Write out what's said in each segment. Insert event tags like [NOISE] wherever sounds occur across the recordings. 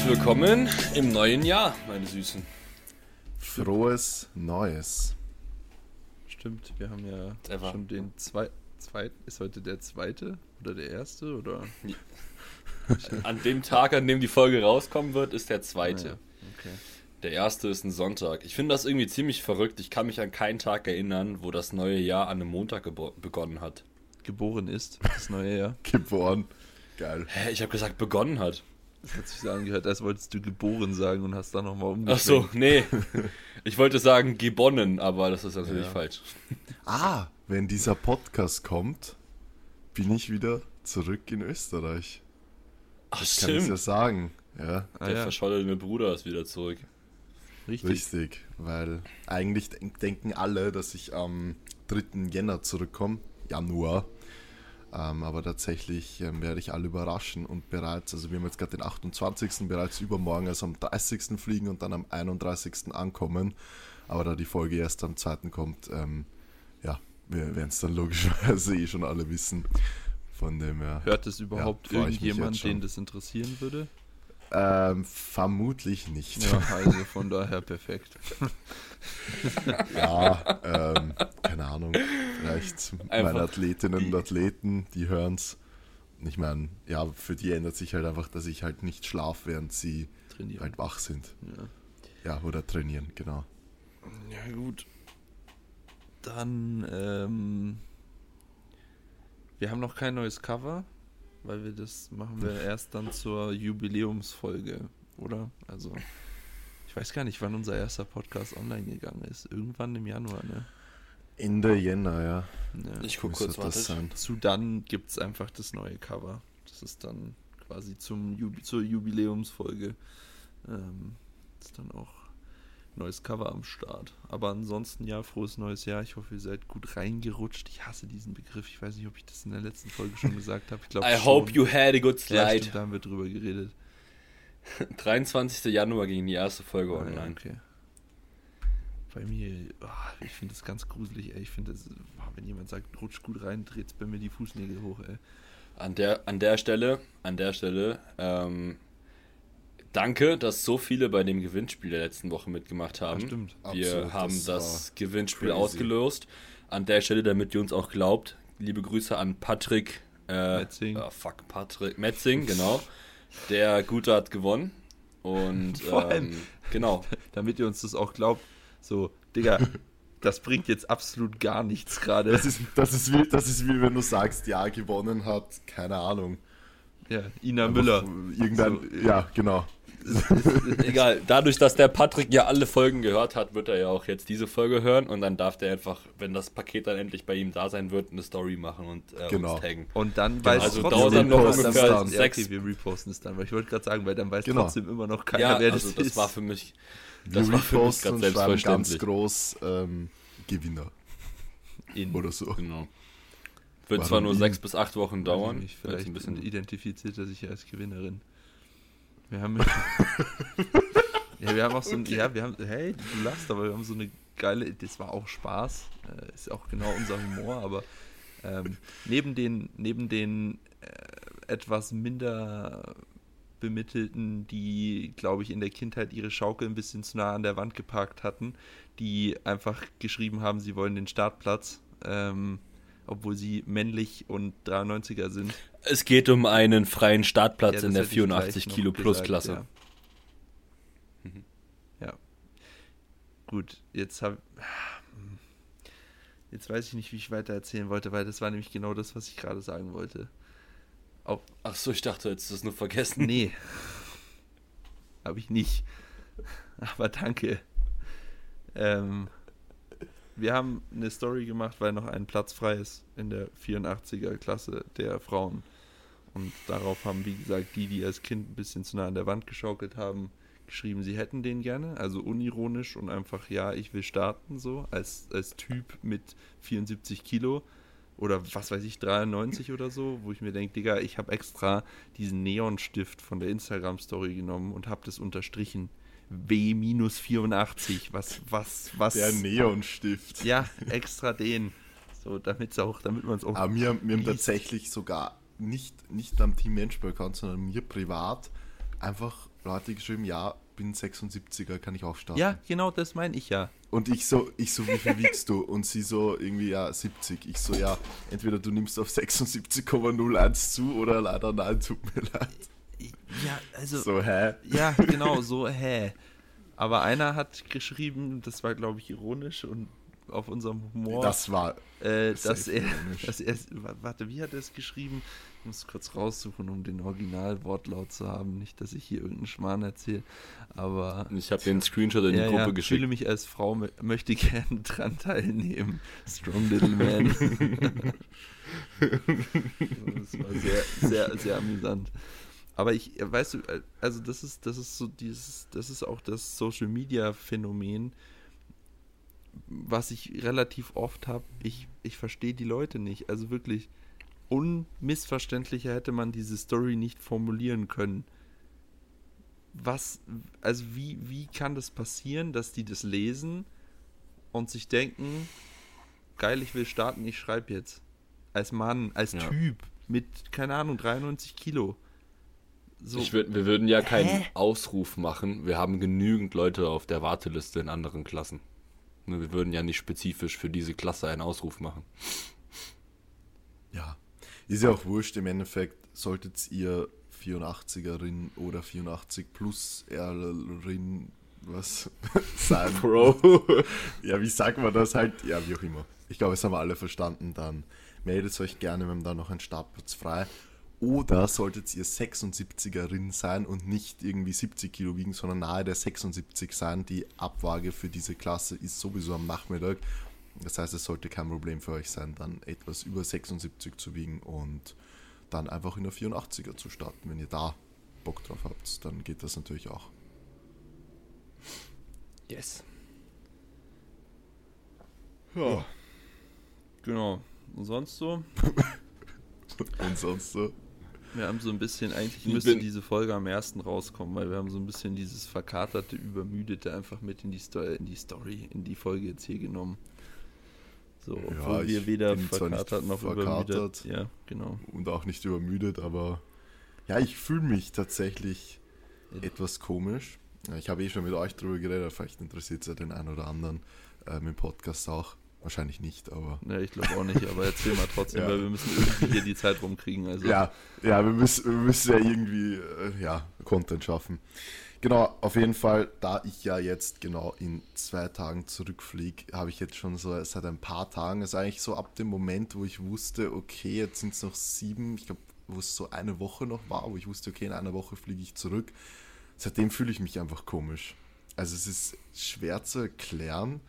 herzlich willkommen im neuen Jahr, meine Süßen. Frohes Neues. Stimmt, wir haben ja Ever. schon den zwei, zweiten. Ist heute der zweite oder der erste? Oder? [LAUGHS] An dem Tag, an dem die Folge rauskommen wird, ist der zweite. Ah, ja. Okay. Der erste ist ein Sonntag. Ich finde das irgendwie ziemlich verrückt. Ich kann mich an keinen Tag erinnern, wo das neue Jahr an einem Montag begonnen hat. Geboren ist das neue Jahr. [LAUGHS] Geboren. Geil. Hä, ich habe gesagt, begonnen hat. Das hat sich so angehört, als wolltest du geboren sagen und hast dann nochmal Ach so, umgeschwenkt. nee. [LAUGHS] Ich wollte sagen gebonnen, aber das ist natürlich Ja. falsch. Ah, wenn dieser Podcast kommt, bin ich wieder zurück in Österreich. Ach, Kann ich ja stimmt. sagen. Ja, Ah, Der ja, verschollene Bruder ist wieder zurück. richtig. richtig. Weil eigentlich denk- denken alle, dass ich am 3. Jänner zurückkomme. Januar. Ähm, aber tatsächlich ähm, werde ich alle überraschen und bereits, also wir haben jetzt gerade den 28. bereits übermorgen, also am 30. fliegen und dann am 31. ankommen. Aber da die Folge erst am 2. kommt, ähm, ja, wir werden es dann logischerweise [LAUGHS] eh schon alle wissen. Von dem her. Hört es überhaupt mich irgendjemand, den das interessieren würde? Ähm, vermutlich nicht. Ja, also von daher perfekt. [LAUGHS] Ja, ähm, keine Ahnung. Vielleicht Einfach- meine Athletinnen und Athleten, die hören es. Ich meine, ja, für die ändert sich halt einfach, dass ich halt nicht schlaf, während sie Trainieren. halt wach sind. Ja. Ja, oder trainieren, genau. Ja, gut. Dann, ähm, wir haben noch kein neues Cover, weil wir das machen wir erst dann zur Jubiläumsfolge, oder? Also, ich weiß gar nicht, wann unser erster Podcast online gegangen ist. Irgendwann im Januar, ne? Ende Jänner, ja. ja. Ich guck Müsste kurz, das warte. sein. Zu dann gibt es einfach das neue Cover. Das ist dann quasi zum Jubi zur Jubiläumsfolge. Ähm, ist dann auch neues Cover am Start. Aber ansonsten, ja, frohes neues Jahr. Ich hoffe, ihr seid gut reingerutscht. Ich hasse diesen Begriff. Ich weiß nicht, ob ich das in der letzten Folge schon gesagt habe. Ich glaube I schon. hope you had a good ja, slide. stimmt, da haben wir drüber geredet. [LAUGHS] 23. Januar ging die erste Folge Ah, ja, online. okay. Bei mir, ah, ich finde das ganz gruselig, ey. Ich finde das, ah, wenn jemand sagt, rutscht gut rein, dreht bei mir die Fußnägel hoch, ey. An der, an der Stelle, an der Stelle, ähm, danke, dass so viele bei dem Gewinnspiel der letzten Woche mitgemacht haben. Ah, stimmt. Wir Absolut, haben das das, Gewinnspiel crazy. ausgelost. An der Stelle, damit ihr uns auch glaubt, liebe Grüße an Patrick äh, Metzing. ah, fuck, Patrick Metzing, genau. Der Gute hat gewonnen. Und [LAUGHS] Vor allem- ähm, genau. [LAUGHS] damit ihr uns das auch glaubt. So, Digga, [LAUGHS] das bringt jetzt absolut gar nichts gerade. Das ist, das, ist wie, das ist wie wenn du sagst, ja, gewonnen hat, keine Ahnung. Ja, Ina Müller. Irgendein, So, ja, genau. [LAUGHS] Egal, dadurch, dass der Patrick ja alle Folgen gehört hat, wird er ja auch jetzt diese Folge hören und dann darf der einfach, wenn das Paket dann endlich bei ihm da sein wird, eine Story machen und äh, Genau. uns taggen. Und dann weiß Also trotzdem dauert dann noch ungefähr dann weiß- ja, sechs- okay, wir reposten es dann, weil ich wollte gerade sagen, weil dann weiß Genau. trotzdem immer noch keiner, Ja, wer also das, das ist. war für mich, Wir das war für mich gerade und schreiben ganz selbstverständlich. groß ähm, Gewinner In, oder so. Genau. Wird Warum zwar nur ihn? sechs bis acht Wochen dauern. nicht, vielleicht ein bisschen identifiziert er sich ja als Gewinnerin. Wir haben [LAUGHS] ja, wir haben auch so ein, ja, wir haben, hey, du lachst, aber wir haben so eine geile, das war auch Spaß, äh, ist auch genau unser Humor, aber ähm, neben den, neben den äh, etwas minder bemittelten, die, glaube ich, in der Kindheit ihre Schaukel ein bisschen zu nah an der Wand geparkt hatten, die einfach geschrieben haben, sie wollen den Startplatz, ähm, obwohl sie männlich und 93er sind. Es geht um einen freien Startplatz Ja, in der hätte ich gleich 84 noch Kilo Plus Klasse. Ja. ja. Gut, jetzt habe Jetzt weiß ich nicht, wie ich weiter erzählen wollte, weil das war nämlich genau das, was ich gerade sagen wollte. Auch, Ach so, ich dachte, jetzt ist das nur vergessen. nee. habe ich nicht. Aber danke. Ähm, wir haben eine Story gemacht, weil noch ein Platz frei ist in der 84er Klasse der Frauen. Und darauf haben, wie gesagt, die, die als Kind ein bisschen zu nah an der Wand geschaukelt haben, geschrieben, sie hätten den gerne. Also unironisch und einfach, ja, ich will starten, so, als, als Typ mit 74 Kilo oder was weiß ich, 93 oder so, wo ich mir denke, Digga, ich habe extra diesen Neonstift von der Instagram-Story genommen und habe das unterstrichen. W-84, was, was, was. Der Neonstift. Ja, extra den. So, damit's auch, damit man es auch. Aber mir, mir haben tatsächlich sogar nicht, nicht am Team Menschball-Account, sondern mir privat einfach Leute geschrieben, ja, bin 76er, kann ich auch starten. Ja, genau, das meine ich ja. Und ich so, ich so, wie viel wiegst du? Und sie so, irgendwie, ja, 70. Ich so, ja, entweder du nimmst auf 76,01 zu oder leider nein, tut mir leid. Ja, also. So, hä? Ja, genau, so, hä. Aber einer hat geschrieben, das war, glaube ich, ironisch und auf unserem Humor. Das war. äh, dass, er, dass er. Warte, wie hat er es geschrieben? Ich muss kurz raussuchen, um den Originalwortlaut zu haben. Nicht, dass ich hier irgendeinen Schmarrn erzähle. Aber. Ich habe den Screenshot in die Ja, Gruppe ja, fühle geschickt. mich als Frau, mö- möchte gerne [LAUGHS] dran teilnehmen. Strong Little Man. [LAUGHS] das war sehr, sehr, sehr amüsant. Aber ich, äh, weißt du, äh, also das ist, das ist so dieses, das ist auch das Social Media Phänomen, was ich relativ oft habe. Ich, ich verstehe die Leute nicht. Also wirklich unmissverständlicher hätte man diese Story nicht formulieren können. Was, also wie, wie kann das passieren, dass die das lesen und sich denken, geil, ich will starten, ich schreibe jetzt. Als Mann, als Ja. Typ mit, keine Ahnung, 93 Kilo. So, Ich würd, wir würden ja keinen Ausruf machen. Wir haben genügend Leute auf der Warteliste in anderen Klassen. Nur Wir würden ja nicht spezifisch für diese Klasse einen Ausruf machen. Ja. Ist ja auch wurscht, im Endeffekt solltet ihr 84erin oder 84 plus Erlerin was [LAUGHS] sein. Bro. [LAUGHS] Ja, wie sagt man das halt? Ja, wie auch immer. Ich glaube, das haben wir alle verstanden. Dann meldet euch gerne, wir haben da noch einen Startplatz frei. Oder solltet ihr 76erin sein und nicht irgendwie 70 Kilo wiegen, sondern nahe der 76 sein. Die Abwaage für diese Klasse ist sowieso am Nachmittag. Das heißt, es sollte kein Problem für euch sein, dann etwas über 76 zu wiegen und dann einfach in der 84er zu starten. Wenn ihr da Bock drauf habt, dann geht das natürlich auch. Yes. Ja. genau. Und sonst so? [LAUGHS] Und sonst so. Wir haben so ein bisschen, eigentlich Ich müsste diese Folge am ersten rauskommen, weil wir haben so ein bisschen dieses verkaterte, übermüdete einfach mit in die, Sto in die Story, in die Folge jetzt hier genommen. So, obwohl wir weder verkatert noch verkatert. übermüdet. Ja, genau. und auch nicht übermüdet, aber ja, ich fühle mich tatsächlich Ja. etwas komisch. Ja, Ich habe eh schon mit euch drüber geredet, vielleicht interessiert es ja den einen oder anderen ähm, im Podcast auch. Wahrscheinlich nicht, aber Ne, ich glaube auch nicht, aber erzähl mal trotzdem, [LAUGHS] Ja. weil wir müssen irgendwie hier die Zeit rumkriegen. Also, ja, ja, wir müssen, wir müssen ja irgendwie äh, ja, Content schaffen. Genau, auf jeden Fall, da ich ja jetzt genau in zwei Tagen zurückfliege, habe ich jetzt schon so seit ein paar Tagen, also eigentlich so ab dem Moment, wo ich wusste, okay, jetzt sind es noch sieben, ich glaube, wo es so eine Woche noch war, wo ich wusste, okay, in einer Woche fliege ich zurück. Seitdem fühle ich mich einfach komisch. Also es ist schwer zu erklären.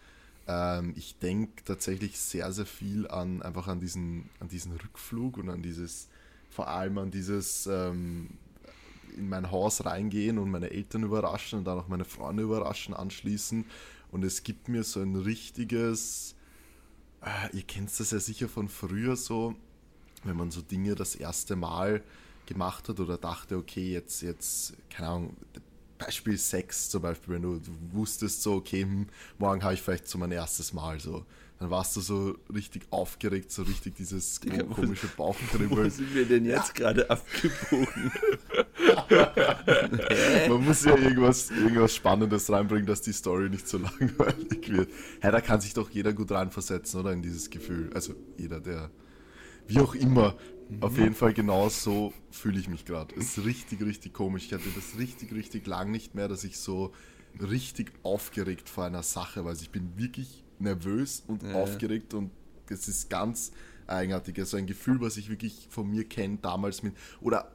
Ähm, ich denke tatsächlich sehr, sehr viel an einfach an diesen, an diesen Rückflug und an dieses, vor allem an dieses ähm, in mein Haus reingehen und meine Eltern überraschen und dann auch meine Freunde überraschen anschließen. Und es gibt mir so ein richtiges, äh, ihr kennt das ja sicher von früher so, wenn man so Dinge das erste Mal gemacht hat oder dachte, okay, jetzt, jetzt, keine Ahnung, Beispiel Sex zum Beispiel, wenn du, du wusstest so, okay, hm, morgen habe ich vielleicht so mein erstes Mal so. Dann warst du so richtig aufgeregt, so richtig dieses [LAUGHS] Digga, wo- komische [LAUGHS] Wo Bauchkribbeln. sind wir denn jetzt [LAUGHS] gerade abgebogen? Man muss ja irgendwas, irgendwas Spannendes reinbringen, dass die Story nicht so langweilig wird. Hä, da kann sich doch jeder gut reinversetzen, oder? In dieses Gefühl. Also jeder, der. Wie auch immer. Auf jeden Fall genau so fühle ich mich gerade. Es ist richtig, richtig komisch. Ich hatte das richtig, richtig lang nicht mehr, dass ich so richtig aufgeregt vor einer Sache, weil ich bin wirklich nervös und Ja. aufgeregt und es ist ganz eigenartig. Also ein Gefühl, was ich wirklich von mir kenne, damals mit. Oder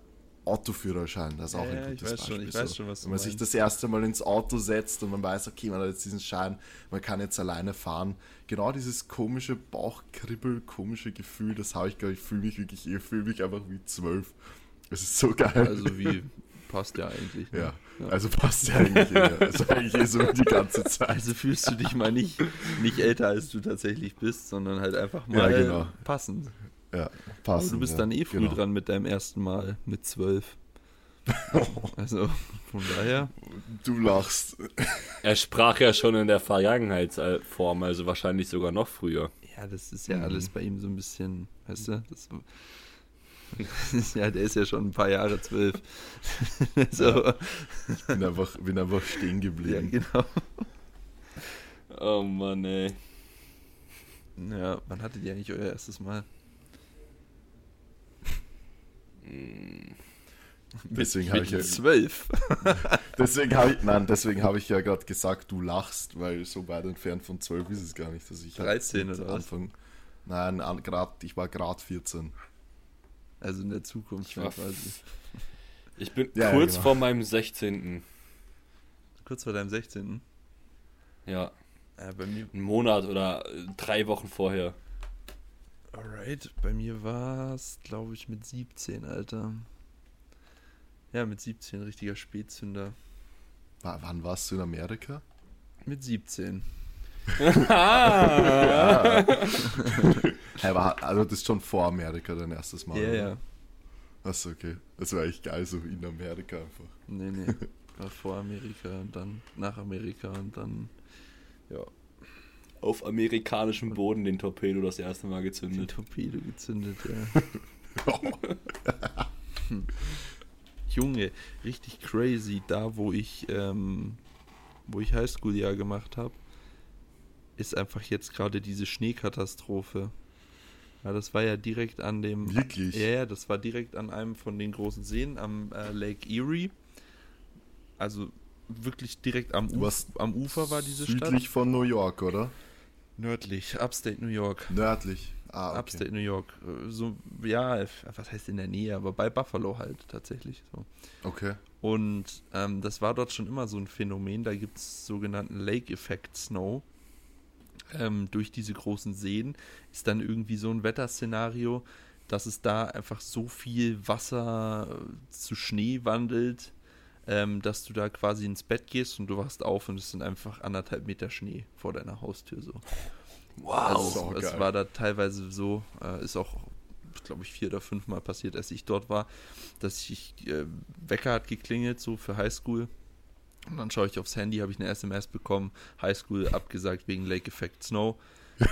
Autoführerschein, das ist auch Ja, ein ja, ich gutes weiß schon, Beispiel. ich weiß so. schon, was Wenn man sich meinst. das erste Mal ins Auto setzt und man weiß, okay, man hat jetzt diesen Schein, man kann jetzt alleine fahren. Genau dieses komische Bauchkribbel, komische Gefühl, das habe ich, glaube ich, fühle mich wirklich, ich fühle mich einfach wie zwölf. Es ist so geil. Also wie, passt ja eigentlich. ne? ja. also passt ja eigentlich. Also eigentlich eh so die ganze Zeit. Also fühlst du dich mal nicht, nicht älter, als du tatsächlich bist, sondern halt einfach Ja, mal genau. passend. Ja, Aber passt. du bist ja, dann eh früh genau. dran mit deinem ersten Mal, mit zwölf. [LAUGHS] Also von daher, Du lachst. Er sprach ja schon in der Vergangenheitsform, also wahrscheinlich sogar noch früher. ja, das ist ja Mhm. alles bei ihm so ein bisschen, weißt du, das, [LAUGHS] ja, der ist ja schon ein paar Jahre zwölf. [LAUGHS] so. Ich bin einfach, bin einfach stehen Ja, geblieben. genau. Oh Mann, ey. Ja, wann hattet ihr eigentlich euer erstes Mal? Deswegen habe ich ja, zwölf. [LAUGHS] deswegen habe ich, nein, deswegen habe ich ja gerade gesagt, du lachst, weil so weit entfernt von 12 ist es gar nicht, dass ich halt 13 mit oder was? Anfang, nein, an, grad, ich war gerade 14. Also in der Zukunft Ich war quasi. [LAUGHS] Ich bin Ja, ja, kurz genau. vor meinem 16. Kurz vor deinem 16. Ja, Ja, bei mir. einen Monat oder äh, drei Wochen vorher. Alright, bei mir war es, glaube ich, mit 17, Alter. Ja, mit 17, richtiger Spätzünder. Wa- wann warst du in Amerika? Mit 17. Hey, war, also das ist schon vor Amerika dein erstes Mal. Ja, oder? ja. Achso, okay. Das war echt geil, so in Amerika einfach. Nee, nee. War vor Amerika und dann nach Amerika und dann. Ja, Auf amerikanischem Boden den Torpedo das erste Mal gezündet. Torpedo gezündet, ja. [LAUGHS] Junge, richtig crazy. Da, wo ich, ähm, wo ich Highschool-Jahr gemacht habe, ist einfach jetzt gerade diese Schneekatastrophe. Ja, das war ja direkt an dem. Wirklich? Ja, ja, das war direkt an einem von den großen Seen am äh, Lake Erie. Also wirklich direkt am, Uf am Ufer war diese Südlich Stadt. von New York, oder? Nördlich, Upstate New York. Nördlich. Ah, okay. Upstate New York. So, ja, was heißt in der Nähe, aber bei Buffalo halt tatsächlich so. Okay. Und ähm, das war dort schon immer so ein Phänomen. Da gibt es sogenannten Lake-Effect Snow. Ähm, durch diese großen Seen ist dann irgendwie so ein Wetterszenario, dass es da einfach so viel Wasser äh, zu Schnee wandelt, ähm, dass du da quasi ins Bett gehst und du wachst auf und es sind einfach anderthalb Meter Schnee vor deiner Haustür so. Wow. Also es war da teilweise so, äh, ist auch, glaube ich, vier oder fünf Mal passiert, als ich dort war, dass ich, äh, Wecker hat geklingelt, so für Highschool. Und dann schaue ich aufs Handy, habe ich eine SMS bekommen, Highschool abgesagt wegen Lake Effect Snow.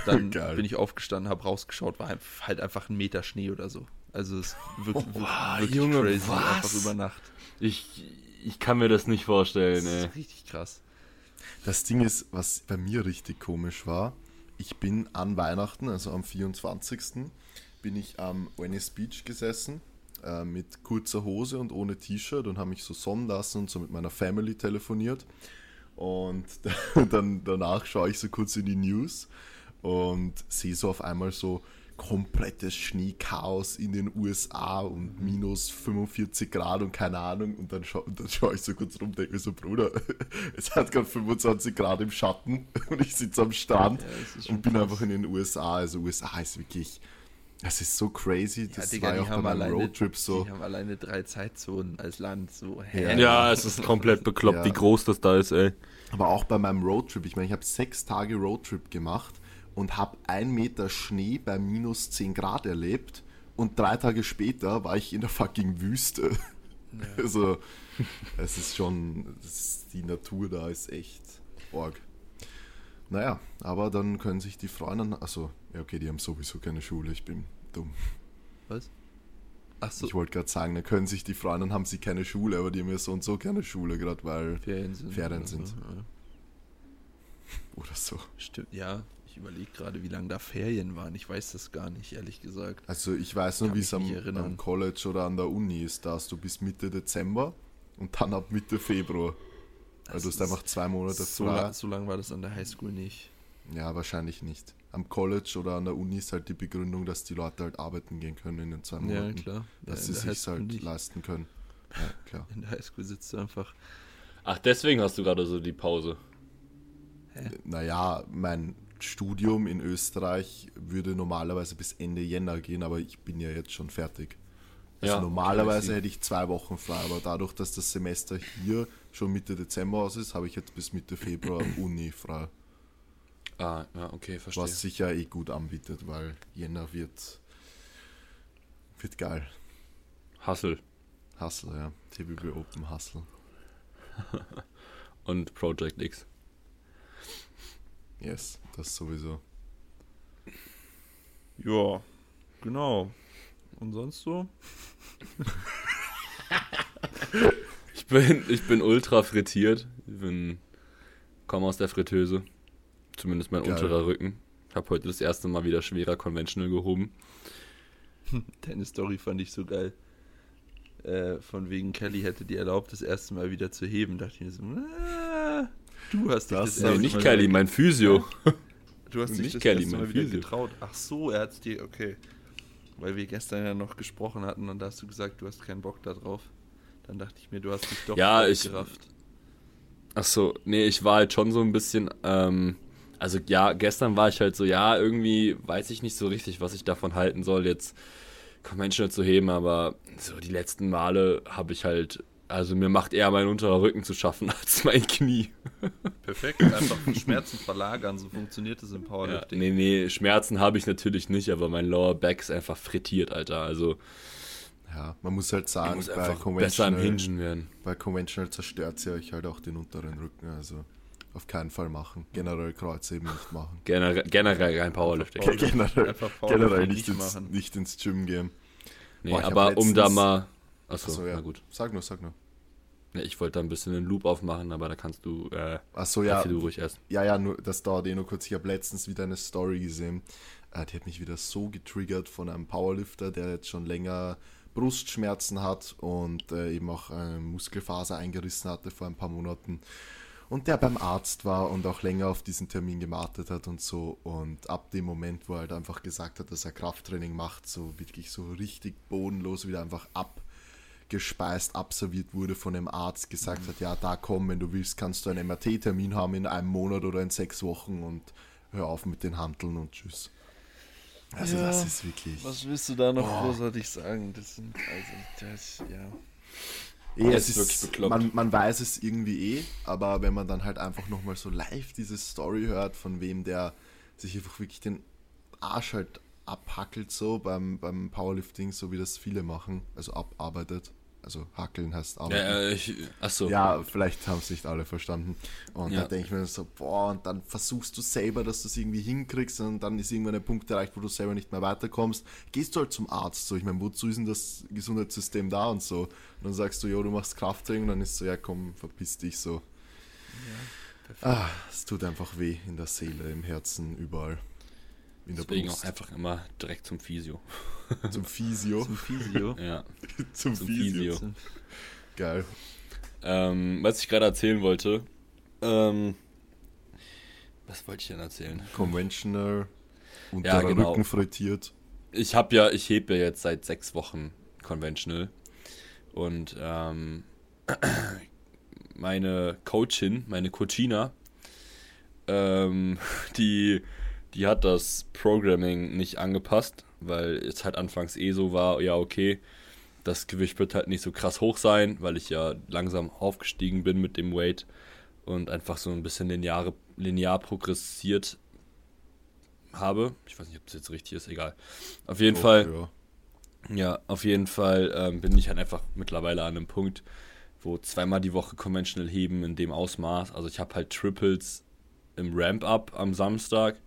Dann [LAUGHS] bin ich aufgestanden, habe rausgeschaut, war halt einfach ein Meter Schnee oder so. Also es ist wirklich, Wow, wirklich Junge, crazy, was? einfach über Nacht. Ich, ich kann mir das nicht Das vorstellen, ey. ist richtig krass. Das Ding ist, was bei mir richtig komisch war, ich bin an Weihnachten, also am 24. bin ich am Venice Beach gesessen äh, mit kurzer Hose und ohne T-Shirt und habe mich so sonnen lassen und so mit meiner Family telefoniert. Und [LAUGHS] dann danach schaue ich so kurz in die News und sehe so auf einmal so komplettes Schneechaos in den USA und minus 45 Grad und keine Ahnung. Und dann, schau, und dann schaue ich so kurz rum und denke mir so, Bruder, [LAUGHS] es hat gerade 25 Grad im Schatten [LAUGHS] und ich sitze am Strand Ja, und bin krass. einfach in den USA. Also USA ist wirklich, das ist so crazy. Das war ja auch bei meinem alleine, Roadtrip so. die haben alleine drei Zeitzonen als Land. So, Ja. Ja, es ist komplett bekloppt, Ja. wie groß das da ist, ey. Aber auch bei meinem Roadtrip, ich meine, ich habe sechs Tage Roadtrip gemacht und habe ein Meter Schnee bei minus 10 Grad erlebt und drei Tage später war ich in der fucking Wüste. [LAUGHS] Also, es ist schon, es die Natur da ist echt org. Naja, aber dann können sich die Freunde, also, ja okay, die haben sowieso keine Schule, ich bin dumm. Was? Ach so, Ich wollte gerade sagen, dann können sich die Freunde, haben sie keine Schule, aber die haben ja so und so keine Schule, gerade weil, Ferien sind. Ferien sind. Ja. oder so. Stimmt, ja. Ich überlege gerade, wie lange da Ferien waren. Ich weiß das gar nicht, ehrlich gesagt. Also ich weiß nur, wie es am, am College oder an der Uni ist. Da hast du bis Mitte Dezember und dann ab Mitte Februar. Also du hast ist- einfach zwei Monate So, frei. la so lange war das an der Highschool nicht. Ja, wahrscheinlich nicht. Am College oder an der Uni ist halt die Begründung, dass die Leute halt arbeiten gehen können in den zwei Ja, Monaten. klar. Dass ja, sie sich halt nicht. leisten können. Ja, klar. [LAUGHS] In der Highschool sitzt du einfach. Ach, deswegen hast du gerade so die Pause. Naja, mein Studium in Österreich würde normalerweise bis Ende Jänner gehen, aber ich bin ja jetzt schon fertig. Also Ja, normalerweise hätte ich zwei Wochen frei, aber dadurch, dass das Semester hier schon Mitte Dezember aus ist, habe ich jetzt bis Mitte Februar [CLEARS THROAT] Uni frei. Ah, ja, okay, verstehe. Was sich ja eh gut anbietet, weil Jänner wird, wird geil. Hustle Hustle, ja. TBB Open Hustle. [LAUGHS] und Project X. Yes, das sowieso. Ja, genau. Und sonst so? [LAUGHS] Ich bin, ich bin ultra frittiert. Ich bin, komme aus der Fritteuse. Zumindest mein Geil. unterer Rücken. Ich habe heute das erste Mal wieder schwerer Conventional gehoben. [LAUGHS] Deine Story fand ich so geil. Äh, von wegen Kelly hätte dir erlaubt, das erste Mal wieder zu heben. Dachte ich mir so, ah, du hast dich Das das, Ja, Nee, nicht Kelly, mein Physio. Du hast dich nicht das Kelly, erste Mal wieder Physio. getraut. Ach so, er hat dir, okay. Weil wir gestern ja noch gesprochen hatten und da hast du gesagt, du hast keinen Bock da drauf. Dann dachte ich mir, du hast dich doch Ja, ich- gerafft. Ach so, nee, ich war halt schon so ein bisschen, ähm, also ja, gestern war ich halt so, ja, irgendwie weiß ich nicht so richtig, was ich davon halten soll, jetzt Conventional zu heben, aber so die letzten Male habe ich halt, also mir macht eher mein unterer Rücken zu schaffen [LAUGHS] als mein Knie. Perfekt, einfach Schmerzen verlagern, so funktioniert es im Ja, Powerlifting. nee, nee, Schmerzen habe ich natürlich nicht, aber mein Lower Back ist einfach frittiert, Alter. Also Ja, man muss halt sagen, muss bei besser Conventional, Hingen werden. bei Conventional zerstört sie euch halt auch den unteren Rücken. Also auf keinen Fall machen. Generell Kreuzheben nicht machen. Generell, generell kein Powerlifting. Power- generell Einfach Powerlifting generell nicht nicht ins, machen. nicht ins Gym gehen. Nee, Boah, aber um da mal. Achso, Achso, ja. na gut. Sag nur, sag nur. Ja, ich wollte da ein bisschen den Loop aufmachen, aber da kannst du, äh, Achso, ja. du ruhig erst. Ja, ja, nur, das dauert eh nur kurz. Ich habe letztens wieder eine Story gesehen. Äh, die hat mich wieder so getriggert von einem Powerlifter, der jetzt schon länger Brustschmerzen hat und äh, eben auch eine Muskelfaser eingerissen hatte vor ein paar Monaten. Und der beim Arzt war und auch länger auf diesen Termin gewartet hat und so. Und ab dem Moment, wo er halt einfach gesagt hat, dass er Krafttraining macht, so wirklich so richtig bodenlos wieder einfach abgespeist, abserviert wurde von dem Arzt, gesagt hat, ja, da komm, wenn du willst, kannst du einen MRT-Termin haben in einem Monat oder in sechs Wochen und hör auf mit den Handeln und tschüss. Also Ja, das ist wirklich... Was willst du da noch Boah. großartig sagen? Das sind, also, das, ja. Eh, Ja, es ist wirklich bekloppt. man, man weiß es irgendwie eh, aber wenn man dann halt einfach nochmal so live diese Story hört, von wem der sich einfach wirklich den Arsch halt abhackelt, so beim, beim Powerlifting, so wie das viele machen, also abarbeitet. Also hackeln heißt arbeiten. Ja, äh, ich, achso. Ja, vielleicht haben es nicht alle verstanden. Und Ja. da denke ich mir so, boah, und dann versuchst du selber, dass du es irgendwie hinkriegst und dann ist irgendwann ein Punkt erreicht, wo du selber nicht mehr weiterkommst. Gehst du halt zum Arzt, so, ich meine, wozu ist denn das Gesundheitssystem da und so? Und dann sagst du, jo, du machst Krafttraining und dann ist so, ja komm, verpiss dich so. Ah, es tut einfach weh in der Seele, im Herzen, überall. In der Deswegen auch einfach immer direkt zum Physio. [LAUGHS] Zum Physio. Zum Physio. Ja, [LAUGHS] zum zum Physio. Physio. Geil. Ähm, was ich gerade erzählen wollte, ähm, was wollte ich denn erzählen? Conventional, unterer genau. Rücken frittiert. Ich habe ja, ich hebe ja jetzt seit sechs Wochen Conventional und ähm, [CLEARS THROAT] meine Coachin, meine Coachina, ähm, [LAUGHS] die, die hat das Programming nicht angepasst, weil es halt anfangs eh so war, ja okay, das Gewicht wird halt nicht so krass hoch sein, weil ich ja langsam aufgestiegen bin mit dem Weight und einfach so ein bisschen lineare, linear progressiert habe. Ich weiß nicht, ob das jetzt richtig ist, egal. Auf jeden Doch, Fall, Ja. ja, auf jeden Fall ähm, bin ich halt einfach mittlerweile an einem Punkt, wo zweimal die Woche Conventional heben in dem Ausmaß. Also ich habe halt Triples im Ramp-Up am Samstag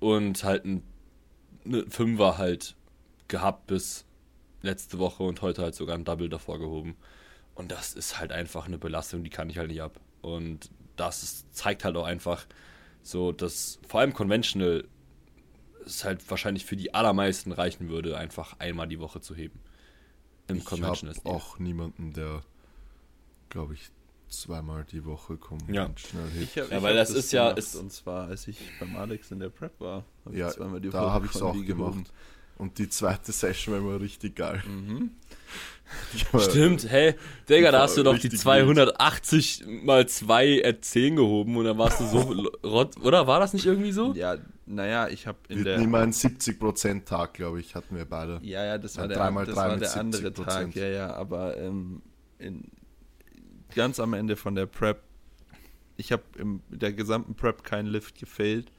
und halt ein ne Fünfer halt gehabt bis letzte Woche und heute halt sogar ein Double davor gehoben. Und das ist halt einfach eine Belastung, die kann ich halt nicht ab. Und das ist, zeigt halt auch einfach so, dass vor allem Conventional es halt wahrscheinlich für die allermeisten reichen würde, einfach einmal die Woche zu heben. Im Ich Conventional habe Stil. auch niemanden, der, glaube ich, zweimal die Woche kommt Ja. und schnell. Ich hab, Ja, ich weil hab das ist ja- ist- und zwar als ich beim Alex in der Prep war. hab ich Ja, zweimal die da Woche habe ich es auch gemacht. Und die zweite Session war immer richtig geil. Mhm. Stimmt, hey, Digga, da hast du doch die richtig 280 mal 2 at 10 gehoben und dann warst du so [LAUGHS] rot, oder war das nicht irgendwie so? Ja, naja, ich habe in Wir der. immer einen 70%-Tag, glaube ich, hatten wir beide. Ja, ja, das war Ja, der, das war mit der andere 70%. Tag, ja, ja, aber ähm, in, ganz am Ende von der Prep, ich habe in der gesamten Prep keinen Lift gefailt,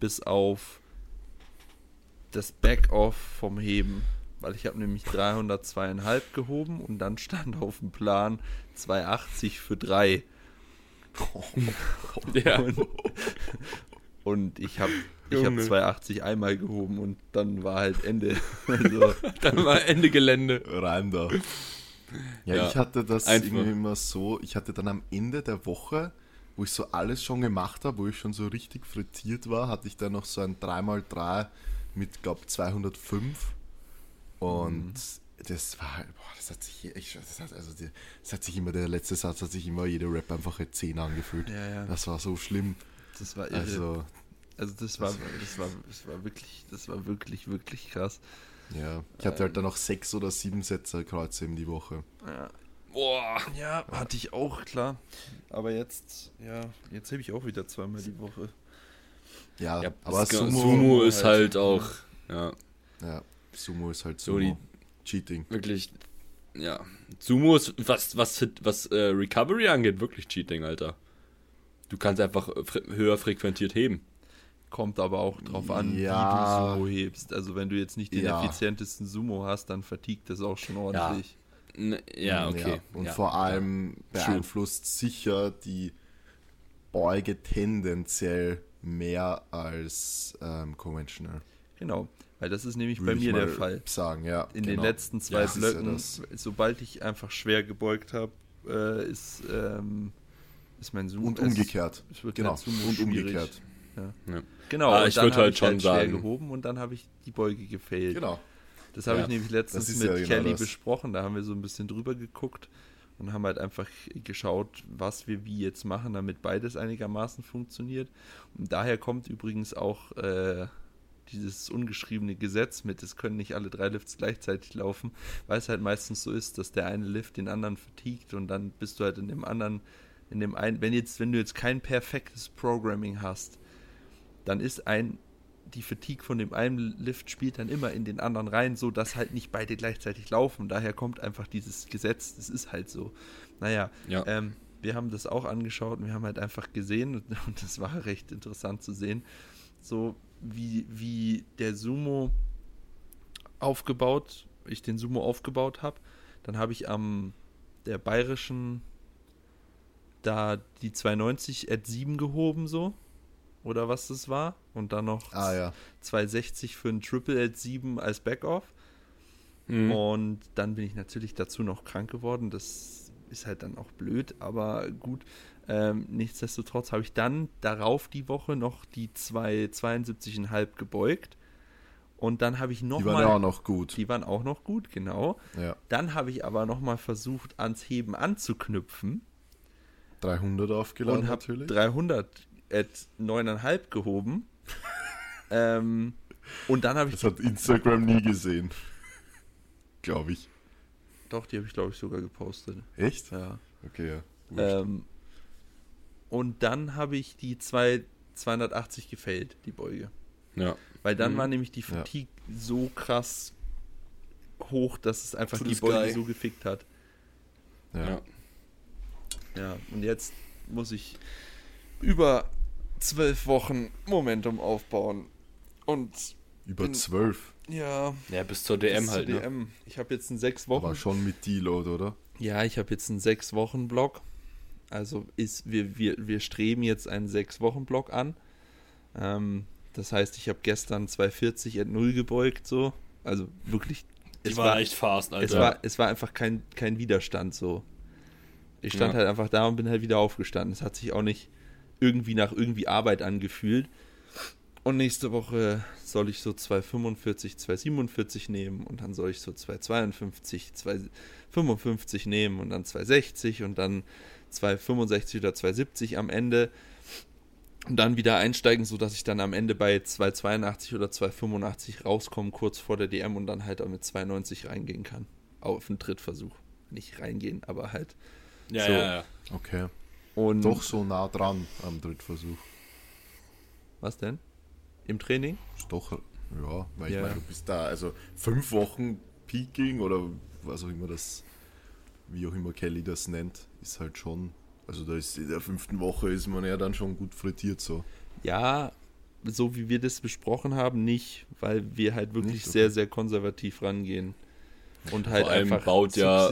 bis auf das Back-Off vom Heben, weil ich habe nämlich 302,5 gehoben und dann stand [LAUGHS] auf dem Plan 280 für 3. [LAUGHS] Ja. Und, Und ich habe ich hab Junge. 280 einmal gehoben und dann war halt Ende. [LAUGHS] Also, Dann war Ende Gelände. Rein da. Ja, Ja, ich hatte das einfach. irgendwie immer so, ich hatte dann am Ende der Woche, wo ich so alles schon gemacht habe, wo ich schon so richtig frittiert war, hatte ich dann noch so ein 3x3 mit, glaube 205. Und das war, halt- boah, das hat sich, ich, das hat, also die, das hat sich immer, der letzte Satz hat sich immer jede Rap einfach als 10 angefühlt. ja, ja. Das war so schlimm. Das war irre. Also, Also, das war, das war, das war wirklich, das war wirklich, wirklich krass. Ja. Ich hatte halt dann noch sechs oder sieben Sätze Kreuze in die Woche. Ja, Boah. ja, hatte ich auch, klar. Aber jetzt, ja, jetzt habe ich auch wieder zweimal die Woche. Ja, Ja, aber Sumo, Sumo ist halt. halt auch, ja, Ja, Sumo ist halt So Sumo. die- Cheating. wirklich, ja. Sumo ist, was, was, was äh, Recovery angeht, wirklich Cheating, Alter. Du kannst einfach fre höher frequentiert heben. Kommt aber auch drauf an, Ja. wie du Sumo hebst. Also wenn du jetzt nicht den Ja. effizientesten Sumo hast, dann vertiegt das auch schon ordentlich. Ja, okay. Und ja. vor allem beeinflusst sicher die Beuge tendenziell mehr als ähm, conventional. Genau, weil das ist nämlich Würde bei mir der Fall. Sagen, ja. In genau. den letzten zwei ja Blöcken, das. sobald ich einfach schwer gebeugt habe, äh, ist, ähm, ist mein Sumo. Und es- umgekehrt. Es wird Genau. halt Sumo Und schwierig. umgekehrt. Ja. Genau, Ah, ich dann würd hab halt schon schwer sagen- gehoben und dann habe ich die Beuge gefailt. Genau. Das habe Ja, ich nämlich letztens mit ja genau Kelly das. besprochen. Da haben wir so ein bisschen drüber geguckt und haben halt einfach geschaut, was wir wie jetzt machen, damit beides einigermaßen funktioniert. Und daher kommt übrigens auch äh, dieses ungeschriebene Gesetz mit, es können nicht alle drei Lifts gleichzeitig laufen, weil es halt meistens so ist, dass der eine Lift den anderen vertiegt und dann bist du halt in dem anderen, in dem einen, wenn jetzt, wenn du jetzt kein perfektes Programming hast, dann ist ein die Fatigue von dem einen Lift spielt dann immer in den anderen rein, so dass halt nicht beide gleichzeitig laufen. Daher kommt einfach dieses Gesetz, das ist halt so. Naja, Ja. ähm, wir haben das auch angeschaut und wir haben halt einfach gesehen, und, [LAUGHS] und das war recht interessant zu sehen, so wie, wie der Sumo aufgebaut, ich den Sumo aufgebaut habe. Dann habe ich am der bayerischen da die 290 at 7 gehoben so oder was das war und dann noch Ah ja. 260 für ein Triple at 7 als Backoff Mhm. und dann bin ich natürlich dazu noch krank geworden. Das ist halt dann auch blöd, aber gut. Ähm, nichtsdestotrotz habe ich dann darauf die Woche noch die 272,5 gebeugt. Und dann habe ich Die waren nochmal. ja auch noch gut. Die waren auch noch gut, genau. Ja. Dann habe ich aber nochmal versucht, ans Heben anzuknüpfen 300 aufgeladen und natürlich. 300 at 9,5 gehoben. [LAUGHS] ähm, und dann habe ich Das hat Instagram nie gesehen. [LAUGHS] Glaube ich. Doch, die habe ich glaube ich sogar gepostet. Echt? Ja. Okay, ja. Ähm, und dann habe ich die zwei, 280 gefällt, die Beuge. ja. Weil dann Mhm. war nämlich die Ja. Fatigue so krass hoch, dass es einfach To die Beuge so gefickt hat. ja. ja. Ja, und jetzt muss ich über zwölf Wochen Momentum aufbauen. Und Über bin- 12. ja, Ja, bis zur bis DM zur halt, ne? DM. Ich habe jetzt einen sechs Wochen. Aber schon mit Deload, oder? Ja, ich habe jetzt einen sechs Wochen Block. Also ist wir wir wir streben jetzt einen sechs Wochen Block an. Ähm, das heißt, ich habe gestern 240 at 0 gebeugt so. Also wirklich Die es war, war echt fast, Alter. es war es war einfach kein kein Widerstand so. Ich stand Ja. halt einfach da und bin halt wieder aufgestanden. Es hat sich auch nicht irgendwie nach irgendwie Arbeit angefühlt. Und nächste Woche soll ich so 245, 247 nehmen und dann soll ich so 252, 255 nehmen und dann 260 und dann 265 oder 270 am Ende und dann wieder einsteigen, sodass ich dann am Ende bei 282 oder 285 rauskomme, kurz vor der DM und dann halt auch mit 290 reingehen kann. Auf einen Drittversuch. Nicht reingehen, aber halt. ja, so. ja, ja. Okay. Und Doch so nah dran am Drittversuch. was denn? Im Training? Doch, ja, weil Ja. ich meine, du bist da, also fünf Wochen Peaking oder was auch immer das, wie auch immer Kelly das nennt, ist halt schon, also da ist in der fünften Woche ist man ja dann schon gut frittiert so. Ja, so wie wir das besprochen haben, nicht, weil wir halt wirklich Nicht, okay. sehr, sehr konservativ rangehen. Und halt einfach baut ja-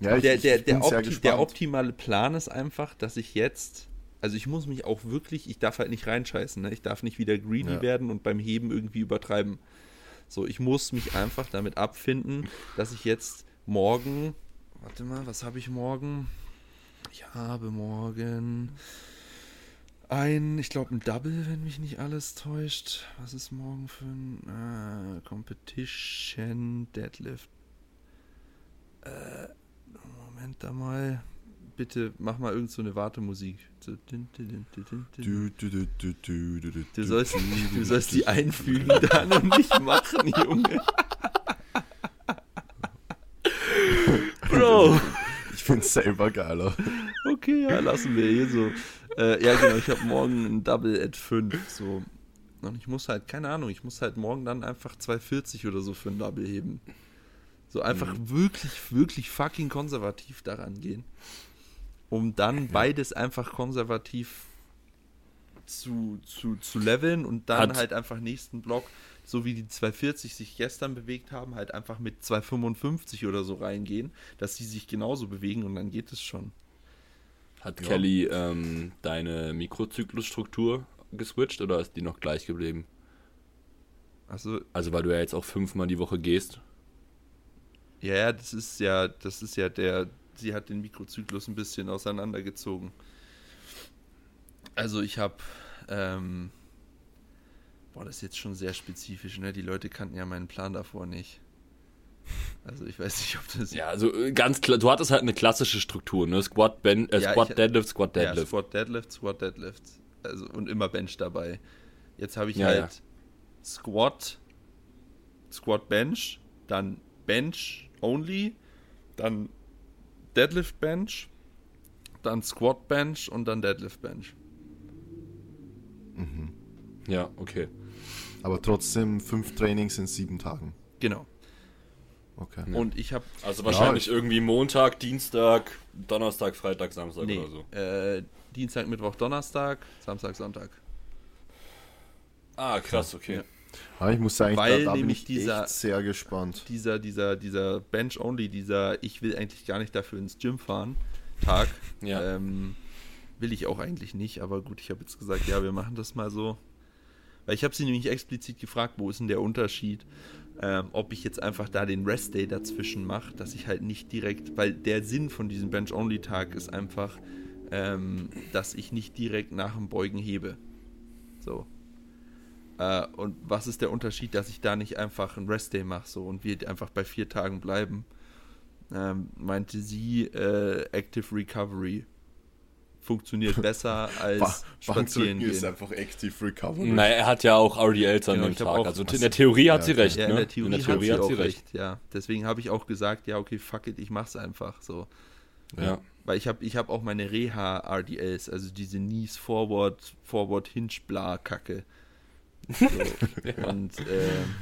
Ja, der, der, der, sehr opti der optimale Plan ist einfach, dass ich jetzt, Also ich muss mich auch wirklich, ich darf halt nicht reinscheißen, ne? Ich darf nicht wieder greedy Ja. werden und beim Heben irgendwie übertreiben. So, ich muss mich einfach damit abfinden, dass ich jetzt morgen, warte mal, was habe ich morgen? Ich habe morgen ein, ich glaube ein Double, wenn mich nicht alles täuscht. Was ist morgen für ein äh, Competition Deadlift? Äh, Moment da mal. Bitte mach mal irgend so eine Wartemusik. So. Du, du, du, du, du, du, du, Du sollst, du [LAUGHS] sollst die einfügen [LAUGHS] dann und nicht machen, Junge. Bro. Ich find's selber geiler. Okay, ja, lassen wir hier so. Äh, ja, genau, ich habe morgen ein Double at 5. So. Und ich muss halt, keine Ahnung, ich muss halt morgen dann einfach 240 oder so für ein Double heben. So einfach wirklich, wirklich fucking konservativ daran gehen. Um dann beides einfach konservativ zu, zu, zu leveln und dann Hat- halt einfach nächsten Block, so wie die 240 sich gestern bewegt haben, halt einfach mit 255 oder so reingehen, dass sie sich genauso bewegen und dann geht es schon. Hat Ja. Kelly ähm, deine Mikrozyklusstruktur geswitcht oder ist die noch gleich geblieben? Also, Also weil du ja jetzt auch fünfmal die Woche gehst. Ja, ja, das ist ja, das ist ja der, sie hat den Mikrozyklus ein bisschen auseinandergezogen. Also ich habe, ähm, boah, das ist jetzt schon sehr spezifisch, ne? Die Leute kannten ja meinen Plan davor nicht. Also ich weiß nicht, ob das Ja, also äh, ganz klar, du hattest halt eine klassische Struktur, ne? Squat, ben, äh, Ja, Squat, ich- Deadlift, Squat, Ja, Deadlift. Squat Deadlift, Squat Deadlift. Also, und immer Bench dabei. Jetzt habe ich Ja, halt ja. Squat, Squat Bench, dann Bench only, dann Deadlift Bench, dann Squat Bench und dann Deadlift Bench. Ja, okay. Aber trotzdem fünf Trainings in sieben Tagen. Genau. Okay. Und ich habe Also wahrscheinlich irgendwie Montag, Dienstag, Donnerstag, Freitag, Samstag nee, oder so. äh, Dienstag, Mittwoch, Donnerstag, Samstag, Sonntag. Ah, krass, okay. Ja. Aber ich muss sagen, Weil da, da bin nämlich ich dieser- echt sehr gespannt. dieser, dieser, dieser Bench Only, dieser ich will eigentlich gar nicht dafür ins Gym fahren, Tag, Ja. ähm, will ich auch eigentlich nicht, aber gut, ich habe jetzt gesagt, ja, wir machen das mal so. Weil ich habe sie nämlich explizit gefragt, wo ist denn der Unterschied, ähm, ob ich jetzt einfach da den Rest Day dazwischen mache, dass ich halt nicht direkt, weil der Sinn von diesem Bench Only Tag ist einfach, ähm, dass ich nicht direkt nach dem Beugen hebe. So. Äh, und was ist der Unterschied, dass ich da nicht einfach einen Rest Day mache so und wir einfach bei vier Tagen bleiben? Ähm, meinte sie, äh, Active Recovery funktioniert [LAUGHS] besser als Ba- spazieren Bankdrücken ist gehen. einfach Active Recovery. Naja, er hat ja auch RDLs an Ja, dem Tag. auch- also in der Theorie hat Ja, sie recht, Ja, ne? in der Theorie, hat sie auch recht. ja. Deswegen habe ich auch gesagt, ja, okay, fuck it, ich mach's einfach so. Ja. Weil ich habe ich hab auch meine Reha-RDLs, also diese Knees Forward, Forward Hinge Bla Kacke. So. [LAUGHS] Und ähm,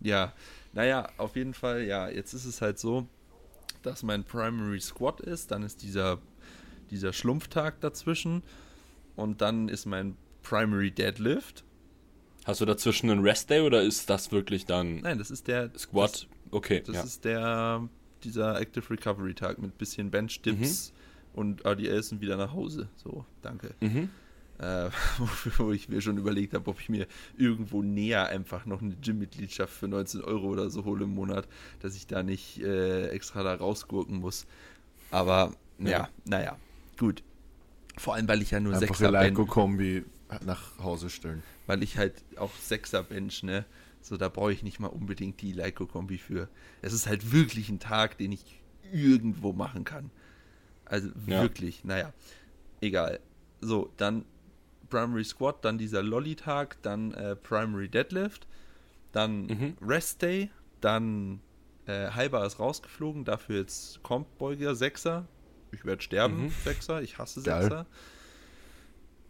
ja, naja, auf jeden Fall, ja, jetzt ist es halt so, dass mein Primary Squat ist, dann ist dieser, dieser Schlumpftag dazwischen und dann ist mein Primary Deadlift. Hast du dazwischen einen Rest Day oder ist das wirklich dann Nein, das ist der Squat? Okay, Das ja. ist der, dieser Active Recovery Tag mit bisschen Bench Dips und RDLs und wieder nach Hause. So, danke. Mhm. Äh, [LAUGHS] wo, ich mir schon überlegt habe, ob ich mir irgendwo näher einfach noch eine Gym-Mitgliedschaft für 19 Euro oder so hole im Monat, dass ich da nicht äh, extra da rausgurken muss. Aber ja, Ja. naja, gut. Vor allem, weil ich ja nur Einfach Sechser bin Leico-Kombi nach Hause stellen. weil ich halt auch Sechser Bench, ne? So, da brauche ich nicht mal unbedingt die Leico-Kombi für. Es ist halt wirklich ein Tag, den ich irgendwo machen kann. Also Ja. wirklich, naja, egal. So, dann Primary Squat, dann dieser Lolly-Tag, dann äh, Primary Deadlift, dann Mhm. Rest Day, dann äh, Halber ist rausgeflogen, dafür jetzt Comp-Beuger, Sechser. Ich werde sterben, Mhm. Sechser, ich hasse Geil. Sechser.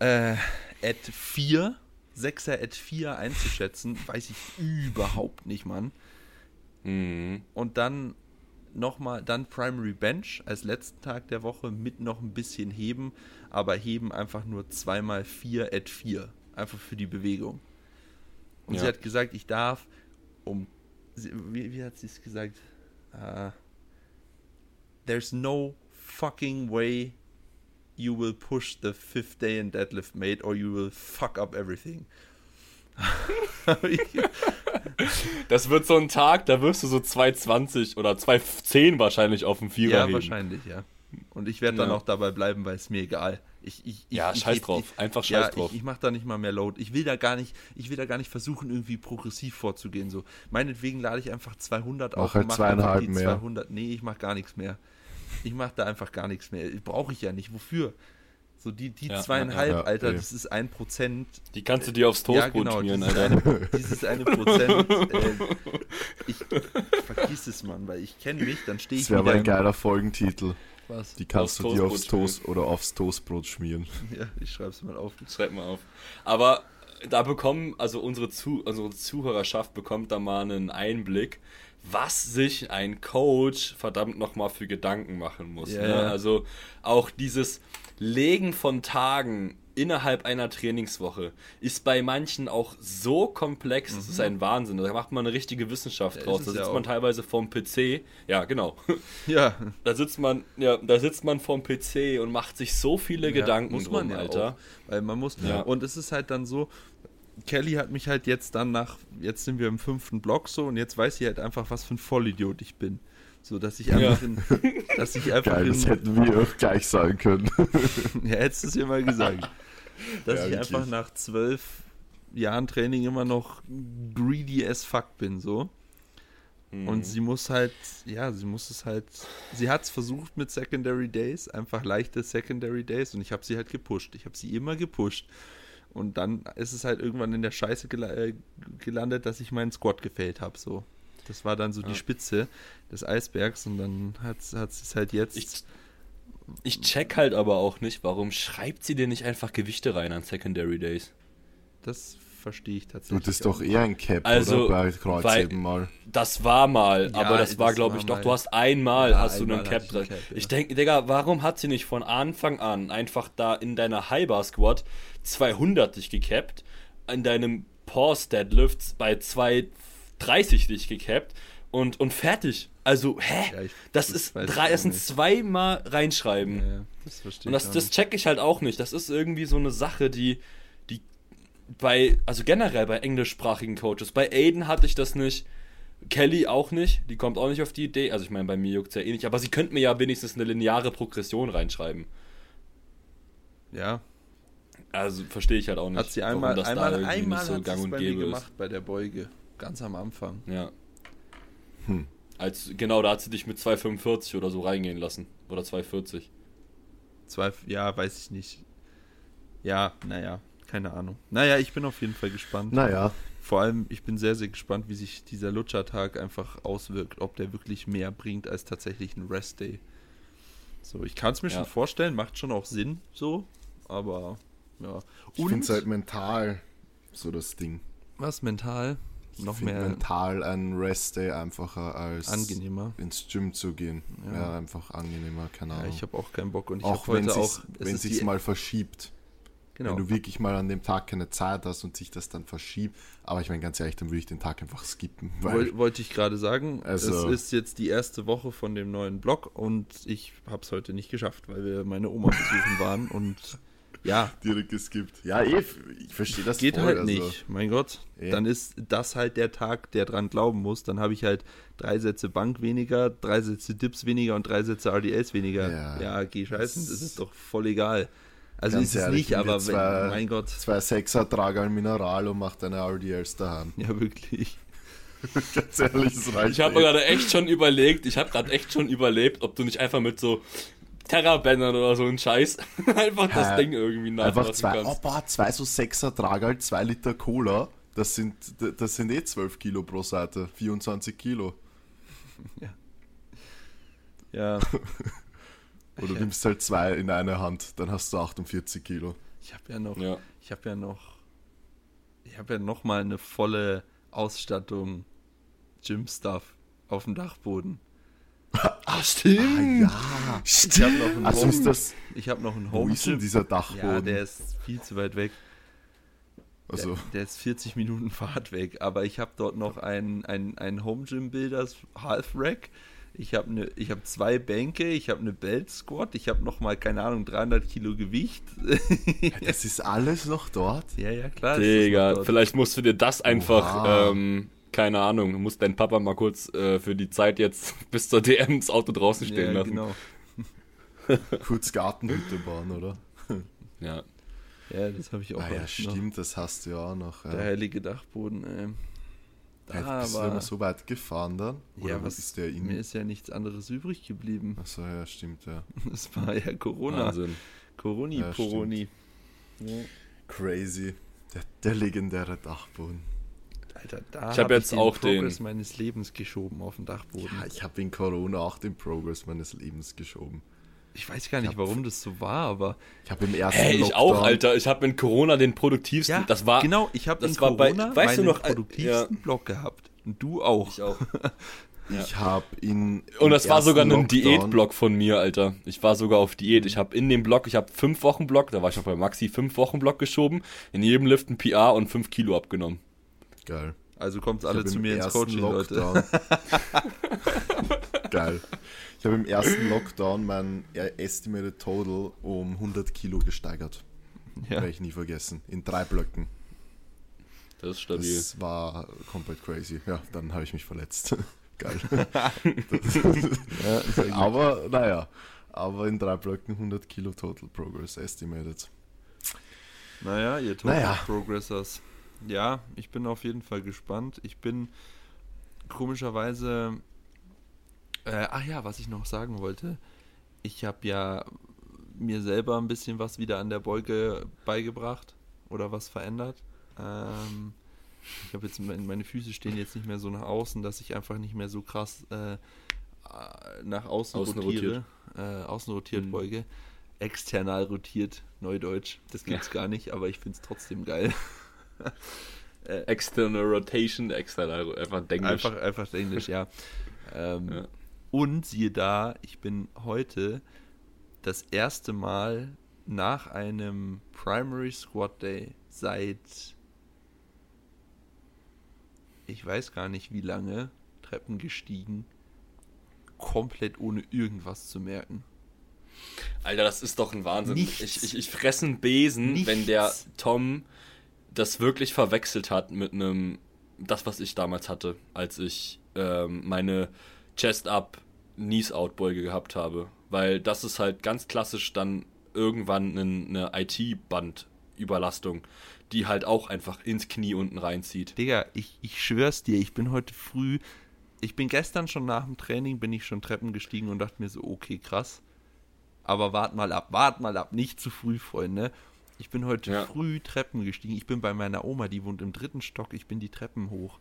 Äh, Ad 4, Sechser Ad 4 einzuschätzen, weiß ich überhaupt nicht, Mann. Mhm. Und dann nochmal, dann Primary Bench als letzten Tag der Woche mit noch ein bisschen Heben, aber Heben einfach nur zweimal 4 Ad 4. Einfach für die Bewegung. Und sie Ja. hat gesagt, ich darf um, sie, wie, wie hat sie es gesagt? Äh, there's no fucking way you will push the fifth day in deadlift mate or you will fuck up everything. [LAUGHS] [LAUGHS] [LAUGHS] Das wird so ein Tag, da wirst du so 2,20 oder 2,10 wahrscheinlich auf dem Vierer ja, heben. wahrscheinlich, ja. Und ich werde dann Ja. auch dabei bleiben, weil es mir egal. Ich, ich, ich, Ja, ich, scheiß ich, drauf. Ich, Einfach scheiß ja, drauf. Ich, ich mache da nicht mal mehr Load. Ich will da gar nicht, ich will da gar nicht versuchen, irgendwie progressiv vorzugehen. So, meinetwegen lade ich einfach 200 Mach auf halt und mach zweieinhalb einfach die mehr. 200. Nee, ich mache gar nichts mehr. Ich mache da einfach gar nichts mehr. Brauche ich ja nicht. Wofür? So die, die Ja, zweieinhalb, ja, ja, Alter, ey. das ist ein Prozent. Die kannst du dir aufs Ja, Toastbrot genau, schmieren, dieses Alter. eine, [LAUGHS] dieses eine Prozent. Äh, ich vergiss es, Mann, weil ich kenne mich, dann stehe ich Das wäre aber ein geiler Folgentitel. Was? Die kannst Aufs du dir aufs Toastbrot Toast oder aufs Toastbrot schmieren. [LAUGHS] Ja, ich schreib's mal auf. Schreib mal auf. Aber da bekommen, also unsere, Zu unsere Zuhörerschaft bekommt da mal einen Einblick, was sich ein Coach verdammt nochmal für Gedanken machen muss. Ja, ne? ja. Also auch dieses Legen von Tagen innerhalb einer Trainingswoche ist bei manchen auch so komplex, das ist ein Wahnsinn. Da macht man eine richtige Wissenschaft Ja, draus. Da es ja sitzt man teilweise vorm PC. Ja, genau. Ja, Da sitzt man, ja, da sitzt man vorm PC und macht sich so viele Gedanken muss man drum, ja Alter. Auch, weil man muss. Ja. Und es ist halt dann so. Kelly hat mich halt jetzt dann nach, jetzt sind wir im fünften Block so und jetzt weiß sie halt einfach, was für ein Vollidiot ich bin. So, dass ich einfach Ja. in, dass ich einfach Geil, das in, hätten wir auch gleich sagen können. [LAUGHS] ja, hättest du es ja mal gesagt, dass Ja, ich wirklich. einfach nach zwölf Jahren Training immer noch greedy as fuck bin, so. Mhm. Und sie muss halt, ja, sie muss es halt, sie hat es versucht mit Secondary Days, einfach leichte Secondary Days und ich habe sie halt gepusht. Ich habe sie immer gepusht. Und dann ist es halt irgendwann in der Scheiße gela äh, gelandet, dass ich meinen Squat gefällt habe, so. Das war dann so die Ja. Spitze des Eisbergs und dann hat sie es halt jetzt. Ich, ich check halt aber auch nicht, warum schreibt sie dir nicht einfach Gewichte rein an Secondary Days? das verstehe ich Du, tatsächlich. das ist doch eher ein Cap, Also, oder? Bei Kreuzheben mal. Das war mal, Ja, aber das war, glaube ich, doch, du hast einmal, Ja, hast du einen Cap ich drin. ja. Ich denke, Digga, warum hat sie nicht von Anfang an einfach da in deiner High Bar Squad 200 dich gecapped, in deinem Pause Deadlift bei 230 dich gecapped und, und fertig? Also, hä? Ja, ich- das, ist drei, das sind zweimal reinschreiben. Ja, ja, das verstehe Und das, das nicht. check ich halt auch nicht. Das ist irgendwie so eine Sache, die, die bei, also generell bei englischsprachigen Coaches, bei Aiden hatte ich das nicht, Kelly auch nicht, die kommt auch nicht auf die Idee, also ich meine, bei mir juckt es ja eh nicht, aber sie könnte mir ja wenigstens eine lineare Progression reinschreiben. ja, Also verstehe ich halt auch nicht. hat sie warum einmal, einmal, einmal nicht so hat gang und bei gäbe ist. gemacht bei der Beuge, ganz am Anfang. Ja. Hm. Als, genau, da hat sie dich mit 2,45 oder so reingehen lassen. Oder 2,40. Zwei, ja, weiß ich nicht. Ja, naja, keine Ahnung. Naja, ich bin auf jeden Fall gespannt. Naja, Vor allem, ich bin sehr, sehr gespannt, wie sich dieser Lutschertag einfach auswirkt, ob der wirklich mehr bringt als tatsächlich ein Rest-Day. So, ich kann es mir Ja. schon vorstellen, macht schon auch Sinn, so, aber ja. ich finde es halt mental so das Ding. was mental Ich noch find mehr mental ein Rest-Day einfacher als angenehmer. ins Gym zu gehen. Ja. Ja, einfach angenehmer, keine Ja, Ahnung. ich habe auch keinen Bock und ich auch wenn heute auch. es wenn sich's die- mal verschiebt. genau. Wenn du wirklich mal an dem Tag keine Zeit hast und sich das dann verschiebt. Aber ich meine, ganz ehrlich, dann würde ich den Tag einfach skippen. [LAUGHS] Woll, wollte ich gerade sagen, Also- es ist jetzt die erste Woche von dem neuen Blog und ich habe es heute nicht geschafft, weil wir meine Oma besuchen waren und ja, [LAUGHS] direkt geskippt. Ja, eh, ich verstehe das geht voll, halt also. nicht. Mein Gott, Ja. dann ist das halt der Tag, der dran glauben muss. Dann habe ich halt drei Sätze Bank weniger, drei Sätze Dips weniger und drei Sätze RDLs weniger. Ja. Ja, geh scheißen, Das- ist doch voll egal. Also Ganz ist es ehrlich, nicht, aber zwei- mein Gott, Zwei Sechser trage ein Mineral und macht deine RDLs daheim. ja wirklich. [LAUGHS] ganz ehrlich, das reicht Ich habe eh. gerade echt schon überlegt, ich habe gerade echt schon überlegt, ob du nicht einfach mit so Terrabändern oder so ein Scheiß [LAUGHS] einfach das? Ding irgendwie nachmachen Einfach zwei, kannst. boah, zwei so Sechser Tragal, zwei Liter Cola. Das sind, das sind eh 12 Kilo pro Seite. 24 Kilo. Ja, [LAUGHS] Oder du Ja. nimmst halt zwei in eine Hand, dann hast du 48 Kilo. ich habe ja noch Ja. Ich habe ja noch, ich habe ja noch mal eine volle Ausstattung Gym-Stuff auf dem Dachboden. [LAUGHS] Ah, stimmt. ja, Ich habe noch einen Also ist Home, das, ich habe noch einen wo ist denn dieser Dachboden? Ja, der ist viel zu weit weg. also, Der, der ist 40 Minuten [LAUGHS] Fahrt weg. Aber ich habe dort noch ein, ein, ein Home Gym Builders Half Rack. Ich habe ne, ich hab zwei Bänke, ich habe eine Belt Squat, ich habe nochmal, keine Ahnung, 300 Kilo Gewicht. [LAUGHS] Das ist alles noch dort? ja, ja, klar. Digga, vielleicht musst du dir das einfach, ähm, keine Ahnung, du musst deinen Papa mal kurz äh, für die Zeit jetzt [LAUGHS] bis zur DM das Auto draußen stehen ja, lassen. genau. [LAUGHS] Kurz Gartenhütte bauen, oder? Ja. Ja, das habe ich auch Ah ja, noch. stimmt, das hast du ja auch noch. Der Ja. heilige Dachboden. Ähm, Ja, bist du aber immer so weit gefahren dann? Oder ja, was ist der mir in? ist ja nichts anderes übrig geblieben. Achso, ja, stimmt, ja. [LAUGHS] Das war ja Corona. Wahnsinn. Coroni, Ja. Poroni. Ja. Crazy. Der, der legendäre Dachboden. Alter, da Ich hab hab jetzt den auch den- Progress meines Lebens geschoben auf den Dachboden. Ja, ich habe in Corona auch den Progress meines Lebens geschoben. Ich weiß gar nicht, hab- warum das so war, aber Ich habe im ersten Hey, ich Lockdown, auch, Alter. Ich habe in Corona den produktivsten. ja, das war. genau. Ich habe das in war bei- Corona weißt du meinen noch, äh, produktivsten Block gehabt und du auch. Ich auch. [LAUGHS] Ich habe in Und das war sogar ein Diätblock von mir, Alter. Ich war sogar auf Diät. Ich habe in dem Block, ich habe fünf Wochen Block, da war ich noch bei Maxi, fünf Wochen Block geschoben, in jedem Lift ein PA und fünf Kilo abgenommen. Geil. Also kommt Ich alle zu mir ins Coaching, Leute. Lockdown- [LAUGHS] Geil. Ich habe im ersten Lockdown mein Estimated Total um 100 Kilo gesteigert. Ja. Werde ich nie vergessen. In drei Blöcken. Das ist stabil. Das war komplett crazy. Ja, dann habe ich mich verletzt. [LAUGHS] Geil. [LAUGHS] Ja, aber naja, aber in drei Blöcken 100 Kilo Total Progress Estimated. Naja, ihr Total Naja. Progressors. Ja, ich bin auf jeden Fall gespannt. Ich bin komischerweise. Äh, ach ja, was ich noch sagen wollte. Ich habe ja mir selber ein bisschen was wieder an der Beuge beigebracht oder was verändert. Ähm, ich habe jetzt meine Füße stehen jetzt nicht mehr so nach außen, dass ich einfach nicht mehr so krass äh, nach außen, Außen rotiere, äh, außen rotiert Mhm. beuge, external rotiert, Neudeutsch. Das gibt's gar nicht, aber ich finde es trotzdem geil. [LAUGHS] External Rotation, external, einfach Englisch. Einfach, einfach Englisch, ja. [LAUGHS] Ähm, Ja. Und siehe da, ich bin heute das erste Mal nach einem Primary Squad Day seit ich weiß gar nicht wie lange Treppen gestiegen, komplett ohne irgendwas zu merken. Alter, das ist doch ein Wahnsinn. Nichts. Ich, ich, ich fresse einen Besen, Nichts. wenn der Tom das wirklich verwechselt hat mit einem, das, was ich damals hatte, als ich ähm, meine Chest-Up, Knees-Out-Beuge gehabt habe. Weil das ist halt ganz klassisch dann irgendwann eine, IT-Bandüberlastung, die halt auch einfach ins Knie unten reinzieht. Digga, ich, ich schwör's dir, ich bin heute früh, ich bin gestern schon nach dem Training, bin ich schon Treppen gestiegen und dachte mir so, okay, krass. Aber wart mal ab, wart mal ab, nicht zu früh, Freunde. Ich bin heute Ja. früh Treppen gestiegen. Ich bin bei meiner Oma, die wohnt im dritten Stock. Ich bin die Treppen hoch.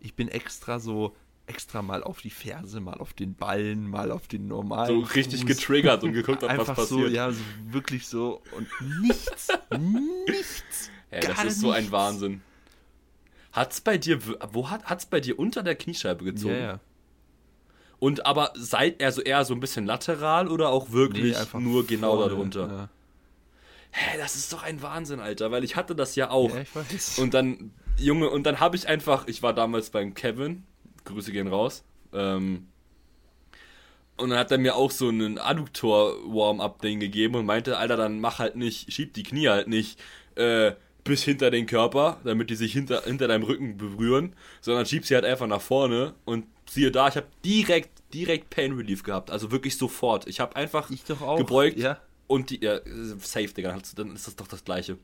Ich bin extra so, extra mal auf die Ferse, mal auf den Ballen, mal auf den So normalen. richtig Fuß. getriggert und geguckt, ob [LAUGHS] was Einfach passiert. so, ja, so, wirklich so. Und nichts, [LAUGHS] nichts. Ey, das ist so ein nichts. Wahnsinn. Hat's bei dir, wo hat, hat's bei dir unter der Kniescheibe gezogen? Ja, ja. Und aber seid also eher so ein bisschen lateral oder auch wirklich nur genau vorne, darunter? Ja. Hä, das ist doch ein Wahnsinn, Alter, weil ich hatte das ja auch. Ja, ich weiß. Und dann, Junge, und dann habe ich einfach, ich war damals beim Kevin, Grüße gehen raus, ähm, und dann hat er mir auch so einen Adduktor-Warm-Up-Ding gegeben und meinte, Alter, dann mach halt nicht, schieb die Knie halt nicht äh, bis hinter den Körper, damit die sich hinter, hinter deinem Rücken berühren, sondern schieb sie halt einfach nach vorne und siehe da, ich habe direkt, direkt Pain Relief gehabt, also wirklich sofort. Ich habe einfach Ich doch auch. gebeugt Ja. Und die, ja, safe, Digga, dann ist das doch das Gleiche.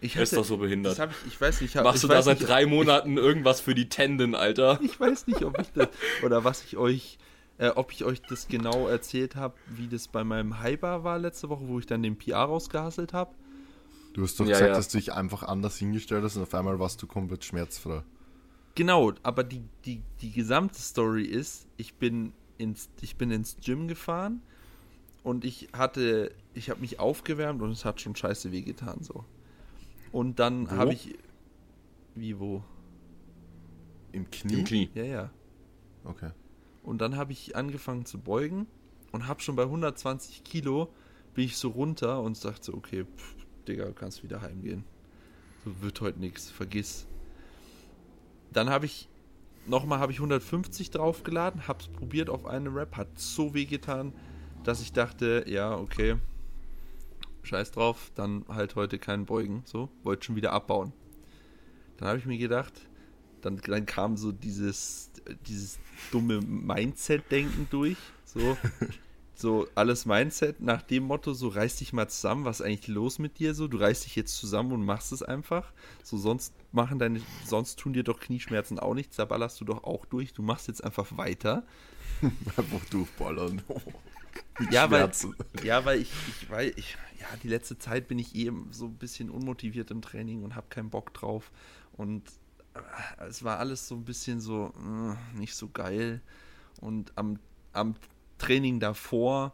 Ich Das ist doch so behindert. Das hab ich, ich weiß nicht. Ich hab, Machst ich du da seit nicht, drei Monaten irgendwas für die Tenden, Alter? [LAUGHS] Ich weiß nicht, ob ich das oder was ich euch, äh, ob ich euch das genau erzählt habe, wie das bei meinem Hyper war letzte Woche, wo ich dann den PR rausgehasselt habe. Du hast doch Ja, gesagt, ja. dass du dich einfach anders hingestellt hast und auf einmal warst du komplett schmerzfrei. Genau, aber die, die, die gesamte Story ist, ich bin ins, ich bin ins Gym gefahren und ich hatte, ich habe mich aufgewärmt und es hat schon scheiße wehgetan so. Und dann habe ich, wie wo? Im Knie? Im Knie. Ja, ja. Okay. Und dann habe ich angefangen zu beugen und habe schon bei 120 Kilo bin ich so runter und sagte so, okay, pff, Digga, du kannst wieder heimgehen. So wird heute nichts, vergiss. Dann habe ich nochmal habe ich 150 draufgeladen, hab's probiert auf eine Rap, hat so weh getan, dass ich dachte, ja, okay, scheiß drauf, dann halt heute keinen Beugen, so, wollte schon wieder abbauen. Dann habe ich mir gedacht, dann, dann kam so dieses, dieses dumme Mindset-Denken durch, so, [LAUGHS] so alles Mindset nach dem Motto, so reiß dich mal zusammen, was ist eigentlich los mit dir, so, du reißt dich jetzt zusammen und machst es einfach, so, sonst machen deine, sonst tun dir doch Knieschmerzen auch nichts, da ballerst du doch auch durch, du machst jetzt einfach weiter. [LAUGHS] Einfach durchballern. [LAUGHS] ja, weil, ja, weil ich, ich, weil ich, ja, die letzte Zeit bin ich eh so ein bisschen unmotiviert im Training und habe keinen Bock drauf. Und äh, es war alles so ein bisschen so äh, nicht so geil. Und am, am Training davor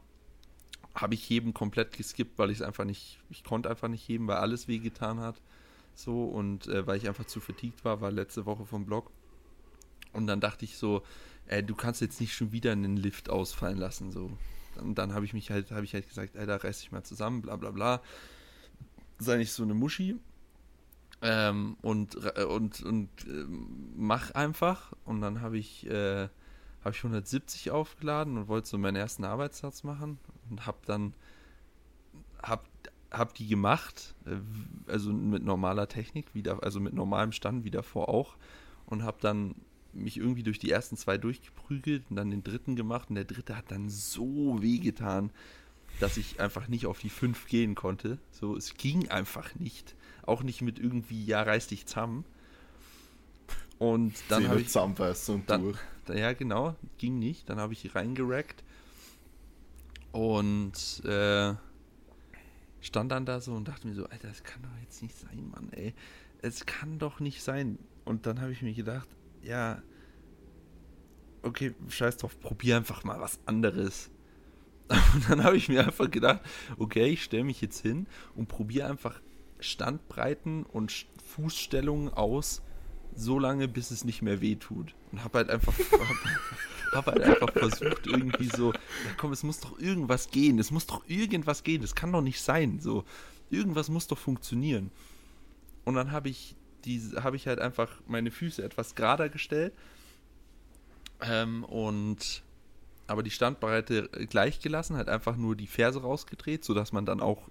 habe ich Heben komplett geskippt, weil ich es einfach nicht, ich konnte einfach nicht heben, weil alles wehgetan hat. So und äh, weil ich einfach zu vertiegt war, war letzte Woche vom Blog. Und dann dachte ich so, äh, du kannst jetzt nicht schon wieder einen Lift ausfallen lassen. So. Und dann habe ich mich halt, habe ich halt gesagt, ey, da reiß dich mal zusammen, bla bla bla. Sei nicht so eine Muschi. Ähm, und und, und äh, mach einfach. Und dann habe ich, äh, hab ich 170 aufgeladen und wollte so meinen ersten Arbeitssatz machen. Und habe dann, hab, hab die gemacht, äh, also mit normaler Technik, wieder, also mit normalem Stand, wie davor auch. Und habe dann mich irgendwie durch die ersten zwei durchgeprügelt und dann den dritten gemacht und der dritte hat dann so weh getan, dass ich einfach nicht auf die fünf gehen konnte. So, es ging einfach nicht. Auch nicht mit irgendwie, ja, reiß dich zusammen. Und dann habe ich. Zusammenbeißen und dann, durch. Ja, genau, ging nicht. Dann habe ich reingerackt und äh, stand dann da so und dachte mir so, Alter, das kann doch jetzt nicht sein, Mann, ey. Es kann doch nicht sein. Und dann habe ich mir gedacht, ja, okay, scheiß drauf, probier einfach mal was anderes. [LAUGHS] Und dann habe ich mir einfach gedacht, okay, ich stelle mich jetzt hin und probiere einfach Standbreiten und Fußstellungen aus, so lange, bis es nicht mehr weh tut. Und habe halt einfach, [LAUGHS] hab, hab halt einfach versucht, irgendwie so, ja komm, es muss doch irgendwas gehen, es muss doch irgendwas gehen, es kann doch nicht sein, so, irgendwas muss doch funktionieren. Und dann habe ich diese habe ich halt einfach meine Füße etwas gerader gestellt ähm, und aber die Standbreite gleich gelassen, halt einfach nur die Ferse rausgedreht, sodass man dann auch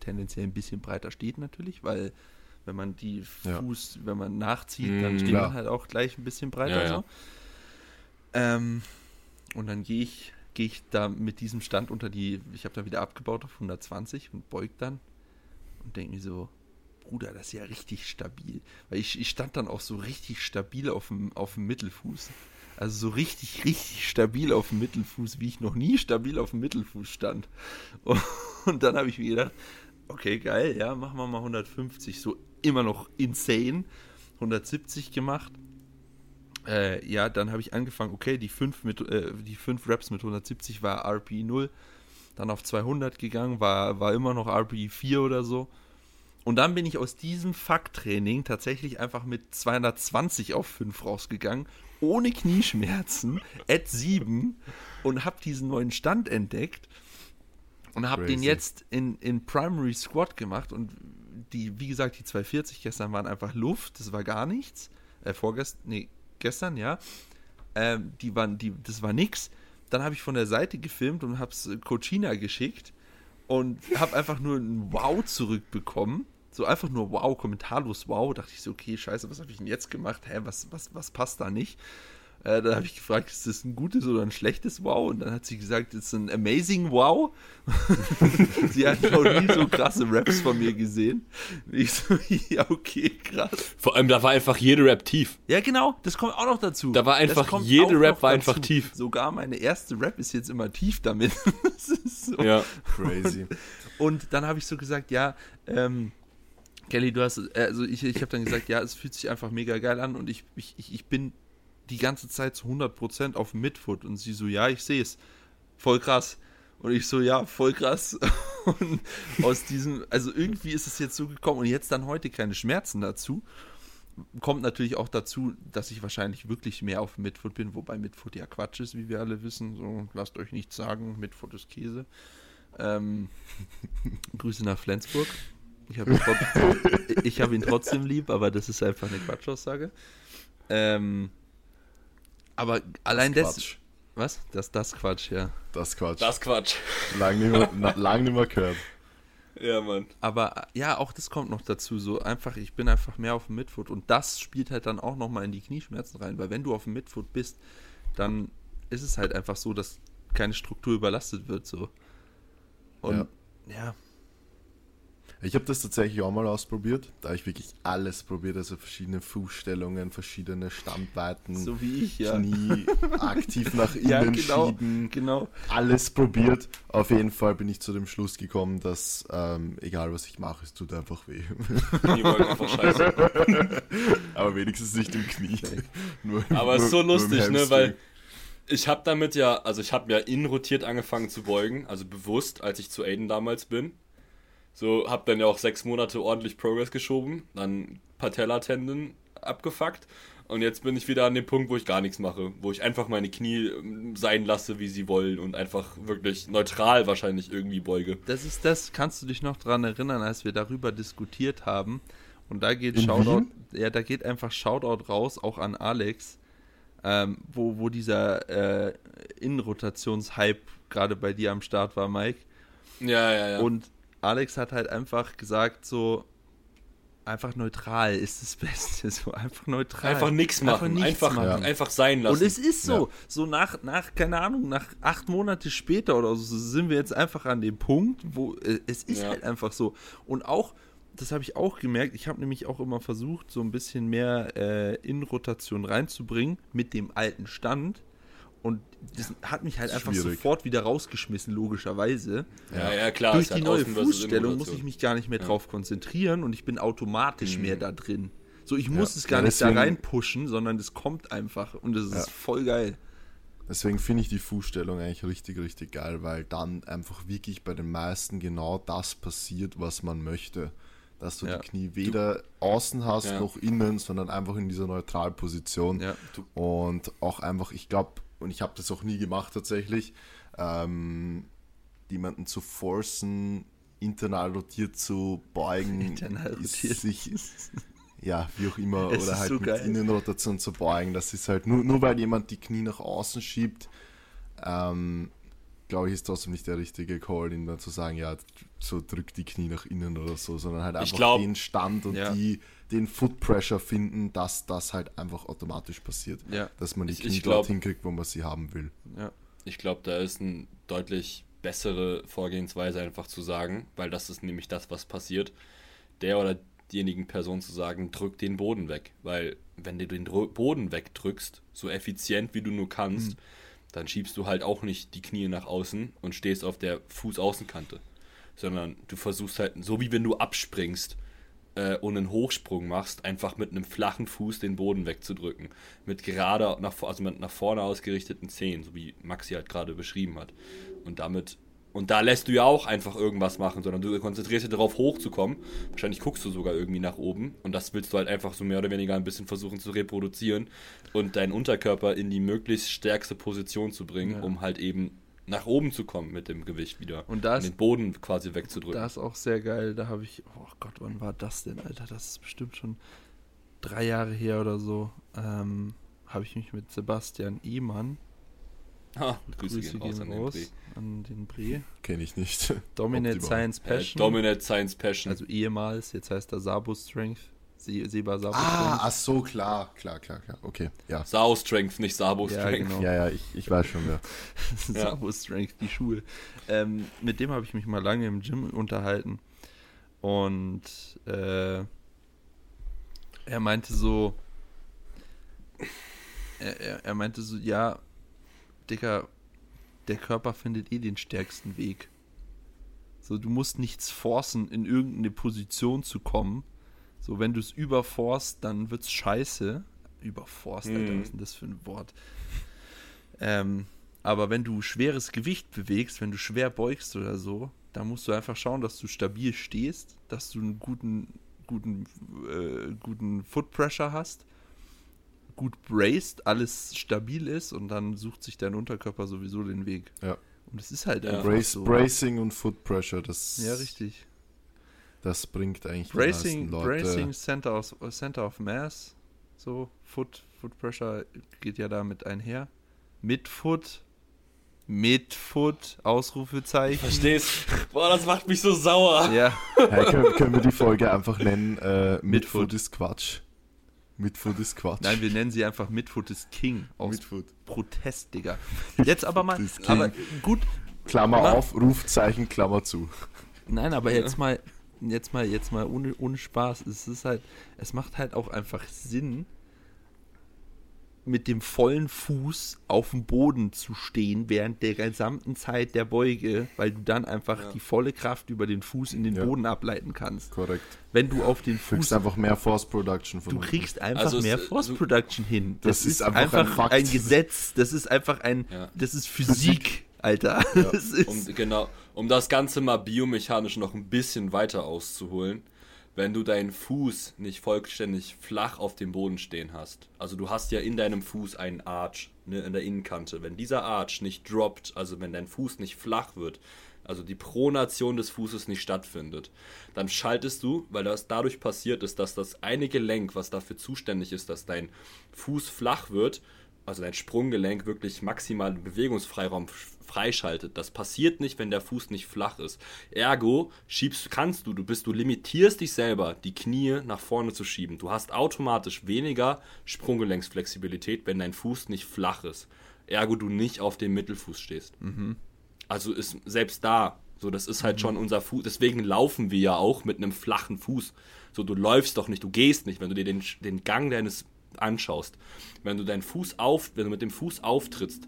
tendenziell ein bisschen breiter steht natürlich, weil wenn man die Fuß, ja. wenn man nachzieht, mm, dann steht klar. man halt auch gleich ein bisschen breiter ja, so. Ähm, und dann gehe ich, gehe ich da mit diesem Stand unter die, ich habe da wieder abgebaut auf 120 und beug dann und denke mir so, Bruder, das ist ja richtig stabil. Weil ich, ich stand dann auch so richtig stabil auf dem, auf dem Mittelfuß. Also so richtig, richtig stabil auf dem Mittelfuß, wie ich noch nie stabil auf dem Mittelfuß stand. [LAUGHS] Und, dann habe ich mir gedacht, okay, geil, ja, machen wir mal 150. So immer noch insane. 170 gemacht. Äh, ja, dann habe ich angefangen, okay, die 5 mit äh, die fünf Raps mit 170 war RPI 0. Dann auf 200 gegangen, war, war immer noch RPI 4 oder so. Und dann bin ich aus diesem Fuck-Training tatsächlich einfach mit 220 auf 5 rausgegangen, ohne Knieschmerzen, [LAUGHS] at 7 und habe diesen neuen Stand entdeckt und habe den jetzt in, in Primary Squad gemacht und die, wie gesagt, die 240 gestern waren einfach Luft, das war gar nichts. Äh, vorgestern, nee, gestern, ja. Ähm, die waren, die, das war nix. Dann habe ich von der Seite gefilmt und habe es Cochina geschickt und habe einfach nur ein Wow zurückbekommen so einfach nur wow, kommentarlos wow. Dachte ich so, okay, scheiße, was habe ich denn jetzt gemacht? Hä, was, was, was passt da nicht? Äh, dann habe ich gefragt, ist das ein gutes oder ein schlechtes Wow? Und dann hat sie gesagt, es ist ein amazing Wow. [LAUGHS] sie hat noch nie so krasse Raps von mir gesehen. Und ich so, [LAUGHS] ja, okay, krass. Vor allem, da war einfach jede Rap tief. Ja, genau, das kommt auch noch dazu. Da war einfach, jede Rap war einfach tief. Sogar meine erste Rap ist jetzt immer tief damit. [LAUGHS] so. Ja, crazy. Und, und dann habe ich so gesagt, ja, ähm, Kelly, du hast, also ich, ich habe dann gesagt, ja, es fühlt sich einfach mega geil an und ich, ich, ich bin die ganze Zeit zu 100% auf Midfoot und sie so, ja, ich sehe es, voll krass. Und ich so, ja, voll krass. [LAUGHS] Und aus diesem, also irgendwie ist es jetzt so gekommen und jetzt dann heute keine Schmerzen dazu. Kommt natürlich auch dazu, dass ich wahrscheinlich wirklich mehr auf Midfoot bin, wobei Midfoot ja Quatsch ist, wie wir alle wissen. So, lasst euch nichts sagen, Midfoot ist Käse. Ähm, [LAUGHS] Grüße nach Flensburg. Ich habe ihn, [LAUGHS] hab ihn, trotzdem lieb, aber das ist einfach eine Quatschaussage. Ähm, Aber allein das das. Was? Das, das Quatsch, ja. Das Quatsch. Das Quatsch. Lang nicht mehr, na, lang nicht mehr gehört. Ja, Mann. Aber ja, auch das kommt noch dazu. So einfach, ich bin einfach mehr auf dem Midfoot. Und das spielt halt dann auch nochmal in die Knieschmerzen rein. Weil wenn du auf dem Midfoot bist, dann ist es halt einfach so, dass keine Struktur überlastet wird. So. Und ja, Ich habe das tatsächlich auch mal ausprobiert. Da habe ich wirklich alles probiert, also verschiedene Fußstellungen, verschiedene Standweiten, so wie ich, ja. Knie aktiv nach [LAUGHS] innen Ja, genau. schieben, Genau. alles probiert. Auf jeden Fall bin ich zu dem Schluss gekommen, dass ähm, egal was ich mache, es tut einfach weh. Einfach scheiße. [LAUGHS] Aber wenigstens nicht im Knie. Nur, Aber es ist so nur- nur im lustig, ne? Weil ich habe damit ja, also ich habe ja innen rotiert angefangen zu beugen, also bewusst, als ich zu Aiden damals bin. So, habe dann ja auch sechs Monate ordentlich Progress geschoben, dann Patella-Tendon abgefuckt und jetzt bin ich wieder an dem Punkt, wo ich gar nichts mache, wo ich einfach meine Knie ähm, sein lasse, wie sie wollen und einfach wirklich neutral wahrscheinlich irgendwie beuge. Das ist das, kannst du dich noch dran erinnern, als wir darüber diskutiert haben? Und da geht Shoutout, ja, da geht einfach Shoutout raus, auch an Alex, ähm, wo, wo dieser äh, Innenrotationshype gerade bei dir am Start war, Mike. Ja, ja, ja. Und Alex hat halt einfach gesagt, so einfach neutral ist das Beste, [LAUGHS] so einfach neutral. einfach nichts machen, nichts einfach, machen. einfach sein lassen. Und es ist so, so nach, nach, keine Ahnung, nach acht Monate später oder so sind wir jetzt einfach an dem Punkt, wo äh, es ist Ja. halt einfach so. Und auch, das habe ich auch gemerkt, ich habe nämlich auch immer versucht, so ein bisschen mehr äh, Innenrotation reinzubringen mit dem alten Stand. Und das hat mich halt einfach schwierig. sofort wieder rausgeschmissen, logischerweise. ja, ja, klar. Durch die halt neue Fußstellung muss ich mich gar nicht mehr drauf konzentrieren und ich bin automatisch mehr da drin. So, ich muss Ja. es gar Ja, nicht da deswegen- reinpushen, sondern es kommt einfach und es ist voll geil. Deswegen finde ich die Fußstellung eigentlich richtig, richtig geil, weil dann einfach wirklich bei den meisten genau das passiert, was man möchte. Dass du Ja. die Knie weder außen hast Ja. noch innen, sondern einfach in dieser Neutralposition. Ja. Und auch einfach, ich glaube, und ich habe das auch nie gemacht tatsächlich, ähm, jemanden zu forcen, internal rotiert zu beugen, [LAUGHS] Internal ist rotiert. sich, ja, wie auch immer, [LAUGHS] Es oder halt so mit geil. Innenrotation zu beugen. Das ist halt, nur, nur weil jemand die Knie nach außen schiebt, ähm, glaube ich, ist trotzdem nicht der richtige Call, ihm dann zu sagen, ja, so drückt die Knie nach innen oder so, sondern halt einfach glaub- den Stand und Ja. die, den Foot Pressure finden, dass das halt einfach automatisch passiert. Ja. Dass man die Ich- Knie ich glaub- dorthin kriegt, wo man sie haben will. Ja. Ich glaube, da ist eine deutlich bessere Vorgehensweise einfach zu sagen, weil das ist nämlich das, was passiert. Der oder diejenigen Person zu sagen, drück den Boden weg. Weil wenn du den Boden wegdrückst, so effizient wie du nur kannst, Mhm. dann schiebst du halt auch nicht die Knie nach außen und stehst auf der Fußaußenkante. Sondern du versuchst halt, so wie wenn du abspringst äh, und einen Hochsprung machst, einfach mit einem flachen Fuß den Boden wegzudrücken. Mit gerade nach, also mit nach vorne ausgerichteten Zehen, so wie Maxi halt gerade beschrieben hat. Und damit, und da lässt du ja auch einfach irgendwas machen, sondern du konzentrierst dich darauf, hochzukommen. Wahrscheinlich guckst du sogar irgendwie nach oben und das willst du halt einfach so mehr oder weniger ein bisschen versuchen zu reproduzieren und deinen Unterkörper in die möglichst stärkste Position zu bringen, Ja. um halt eben nach oben zu kommen mit dem Gewicht wieder. Und da und ist- den Boden quasi wegzudrücken. Das ist auch sehr geil. Da habe ich, oh Gott, wann war das denn, Alter? Das ist bestimmt schon drei Jahre her oder so. Ähm, habe ich mich mit Sebastian Ehmann, Ha, Grüße, Grüße gehen raus gehen an den raus, an den Bre. Kenne ich nicht. Dominate. Science Äh, Passion. Dominate Science Passion. also ehemals, jetzt heißt er Sabo Strength. Se Seba Sabo Ah, Strength. ach so, klar, klar, klar, klar. Okay, ja. Sao Strength, nicht Sabo Ja, Strength. genau. Ja, ja, ich, ich weiß schon. Ja. [LAUGHS] Sabo Strength, die Schuhe. Ähm, mit dem habe ich mich mal lange im Gym unterhalten. Und äh, er meinte so, er, er, er meinte so, ja, Dicker, der Körper findet eh den stärksten Weg. So, du musst nichts forcen, in irgendeine Position zu kommen. So, wenn du es überforst, dann wird's scheiße. Überforst, Alter, Mhm. was ist denn das für ein Wort? Ähm, aber wenn du schweres Gewicht bewegst, wenn du schwer beugst oder so, dann musst du einfach schauen, dass du stabil stehst, dass du einen guten, guten, äh, guten Foot Pressure hast, gut braced, alles stabil ist und dann sucht sich dein Unterkörper sowieso den Weg. Ja. Und es ist halt Ja. einfach Brace, so. Bracing und Foot Pressure, das, Ja, richtig. Das bringt eigentlich die Bracing, meisten Leute. Bracing Center of, Center of Mass, so Foot, Foot Pressure geht ja damit einher. Midfoot. Midfoot, Ausrufezeichen. Verstehst? Boah, das macht mich so sauer. Ja, Hey, können, können wir die Folge einfach nennen? Äh, Midfoot. Ist Quatsch. Midfoot ist Quatsch. nein, wir nennen sie einfach Midfoot ist King. Aus Midfoot. Protest, Digga. Jetzt aber mal, ist King. aber gut, Klammer Na? auf, Rufzeichen, Klammer zu. Nein, aber jetzt mal, jetzt mal, jetzt mal ohne, ohne Spaß. Es ist halt, es macht halt auch einfach Sinn, mit dem vollen Fuß auf dem Boden zu stehen während der gesamten Zeit der Beuge, weil du dann einfach Ja. die volle Kraft über den Fuß in den Ja. Boden ableiten kannst. Korrekt. Wenn du auf den Du kriegst Fuß einfach mehr Force Production von Du unten. kriegst einfach Also mehr also- Force Production hin. Das, Das ist, ist einfach, einfach ein ein. Gesetz. Das ist einfach ein, Ja. das ist Physik, [LAUGHS] Alter. [LAUGHS] Das ist, Um, genau, um das Ganze mal biomechanisch noch ein bisschen weiter auszuholen, wenn du deinen Fuß nicht vollständig flach auf dem Boden stehen hast, also du hast ja in deinem Fuß einen Arch ne, in der Innenkante, wenn dieser Arch nicht droppt, also wenn dein Fuß nicht flach wird, also die Pronation des Fußes nicht stattfindet, dann schaltest du, weil das dadurch passiert ist, dass das eine Gelenk, was dafür zuständig ist, dass dein Fuß flach wird, also dein Sprunggelenk wirklich maximalen Bewegungsfreiraum freischaltet. Das passiert nicht, wenn der Fuß nicht flach ist. Ergo schiebst kannst du, du bist du limitierst dich selber, die Knie nach vorne zu schieben. Du hast automatisch weniger Sprunggelenksflexibilität, wenn dein Fuß nicht flach ist. Ergo du nicht auf dem Mittelfuß stehst. Also ist selbst da, so das ist halt schon unser Fuß. Deswegen laufen wir ja auch mit einem flachen Fuß. So du läufst doch nicht, du gehst nicht, wenn du dir den, den Gang deines anschaust. Wenn du deinen Fuß auf, wenn du mit dem Fuß auftrittst,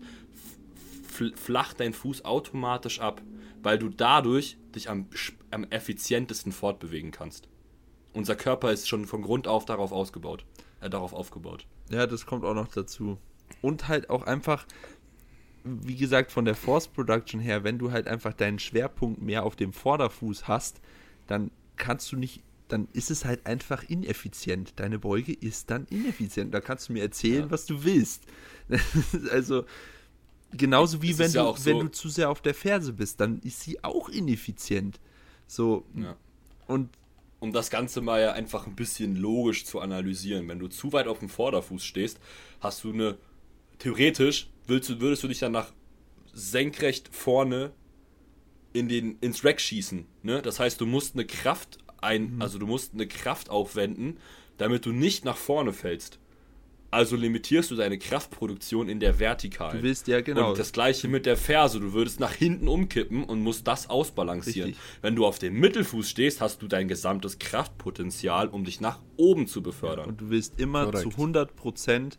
fl- flacht dein Fuß automatisch ab, weil du dadurch dich am, am effizientesten fortbewegen kannst. Unser Körper ist schon von Grund auf darauf ausgebaut, äh, darauf aufgebaut. Ja, das kommt auch noch dazu. Und halt auch einfach, wie gesagt, von der Force Production her, wenn du halt einfach deinen Schwerpunkt mehr auf dem Vorderfuß hast, dann kannst du nicht, dann ist es halt einfach ineffizient. Deine Beuge ist dann ineffizient. Da kannst du mir erzählen, Ja. was du willst. [LAUGHS] also, genauso wie wenn du, ja auch so- wenn du zu sehr auf der Ferse bist, dann ist sie auch ineffizient. So, Ja. und um das Ganze mal ja einfach ein bisschen logisch zu analysieren. Wenn du zu weit auf dem Vorderfuß stehst, hast du eine. Theoretisch willst du, würdest du dich dann nach senkrecht vorne in den, ins Rack schießen. Ne? Das heißt, du musst eine Kraft ein, also du musst eine Kraft aufwenden, damit du nicht nach vorne fällst. Also limitierst du deine Kraftproduktion in der Vertikalen. du willst ja genau. Und das gleiche mit der Ferse. Du würdest nach hinten umkippen und musst das ausbalancieren. Richtig. Wenn du auf dem Mittelfuß stehst, hast du dein gesamtes Kraftpotenzial, um dich nach oben zu befördern. Und du willst immer Korrekt. zu 100%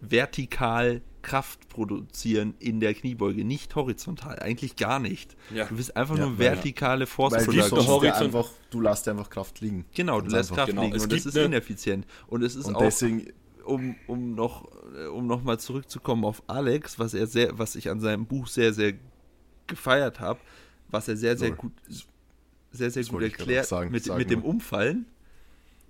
vertikal Kraft produzieren in der Kniebeuge, nicht horizontal, eigentlich gar nicht. Ja. Du willst einfach Ja, nur vertikale Force Weil du, Production. ja einfach, du lässt einfach Kraft liegen. Genau, du lässt. Kraft Genau, liegen es und das ist ineffizient. Und es ist Und auch, deswegen, um, um noch, um noch mal zurückzukommen auf Alex, was er sehr, was ich an seinem Buch sehr, sehr gefeiert habe, was er sehr, sehr Lol. gut, sehr, sehr Das gut erklärt sagen. mit, mit dem. Umfallen,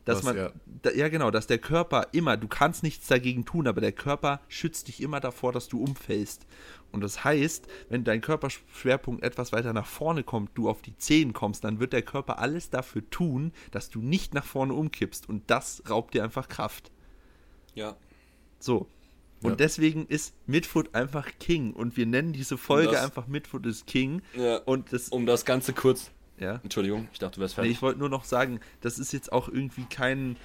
dass man, da, ja genau, dass der Körper immer, du kannst nichts dagegen tun, aber der Körper schützt dich immer davor, dass du umfällst. Und das heißt, wenn dein Körperschwerpunkt etwas weiter nach vorne kommt, du auf die Zehen kommst, dann wird der Körper alles dafür tun, dass du nicht nach vorne umkippst. Und das raubt dir einfach Kraft. ja. So. Und Ja. deswegen ist Midfoot einfach King. Und wir nennen diese Folge das- einfach Midfoot ist King. Ja. Und das, Um das Ganze kurz. Ja. Entschuldigung, ich dachte, du wärst Nee, fertig. ich wollte nur noch sagen, das ist jetzt auch irgendwie kein.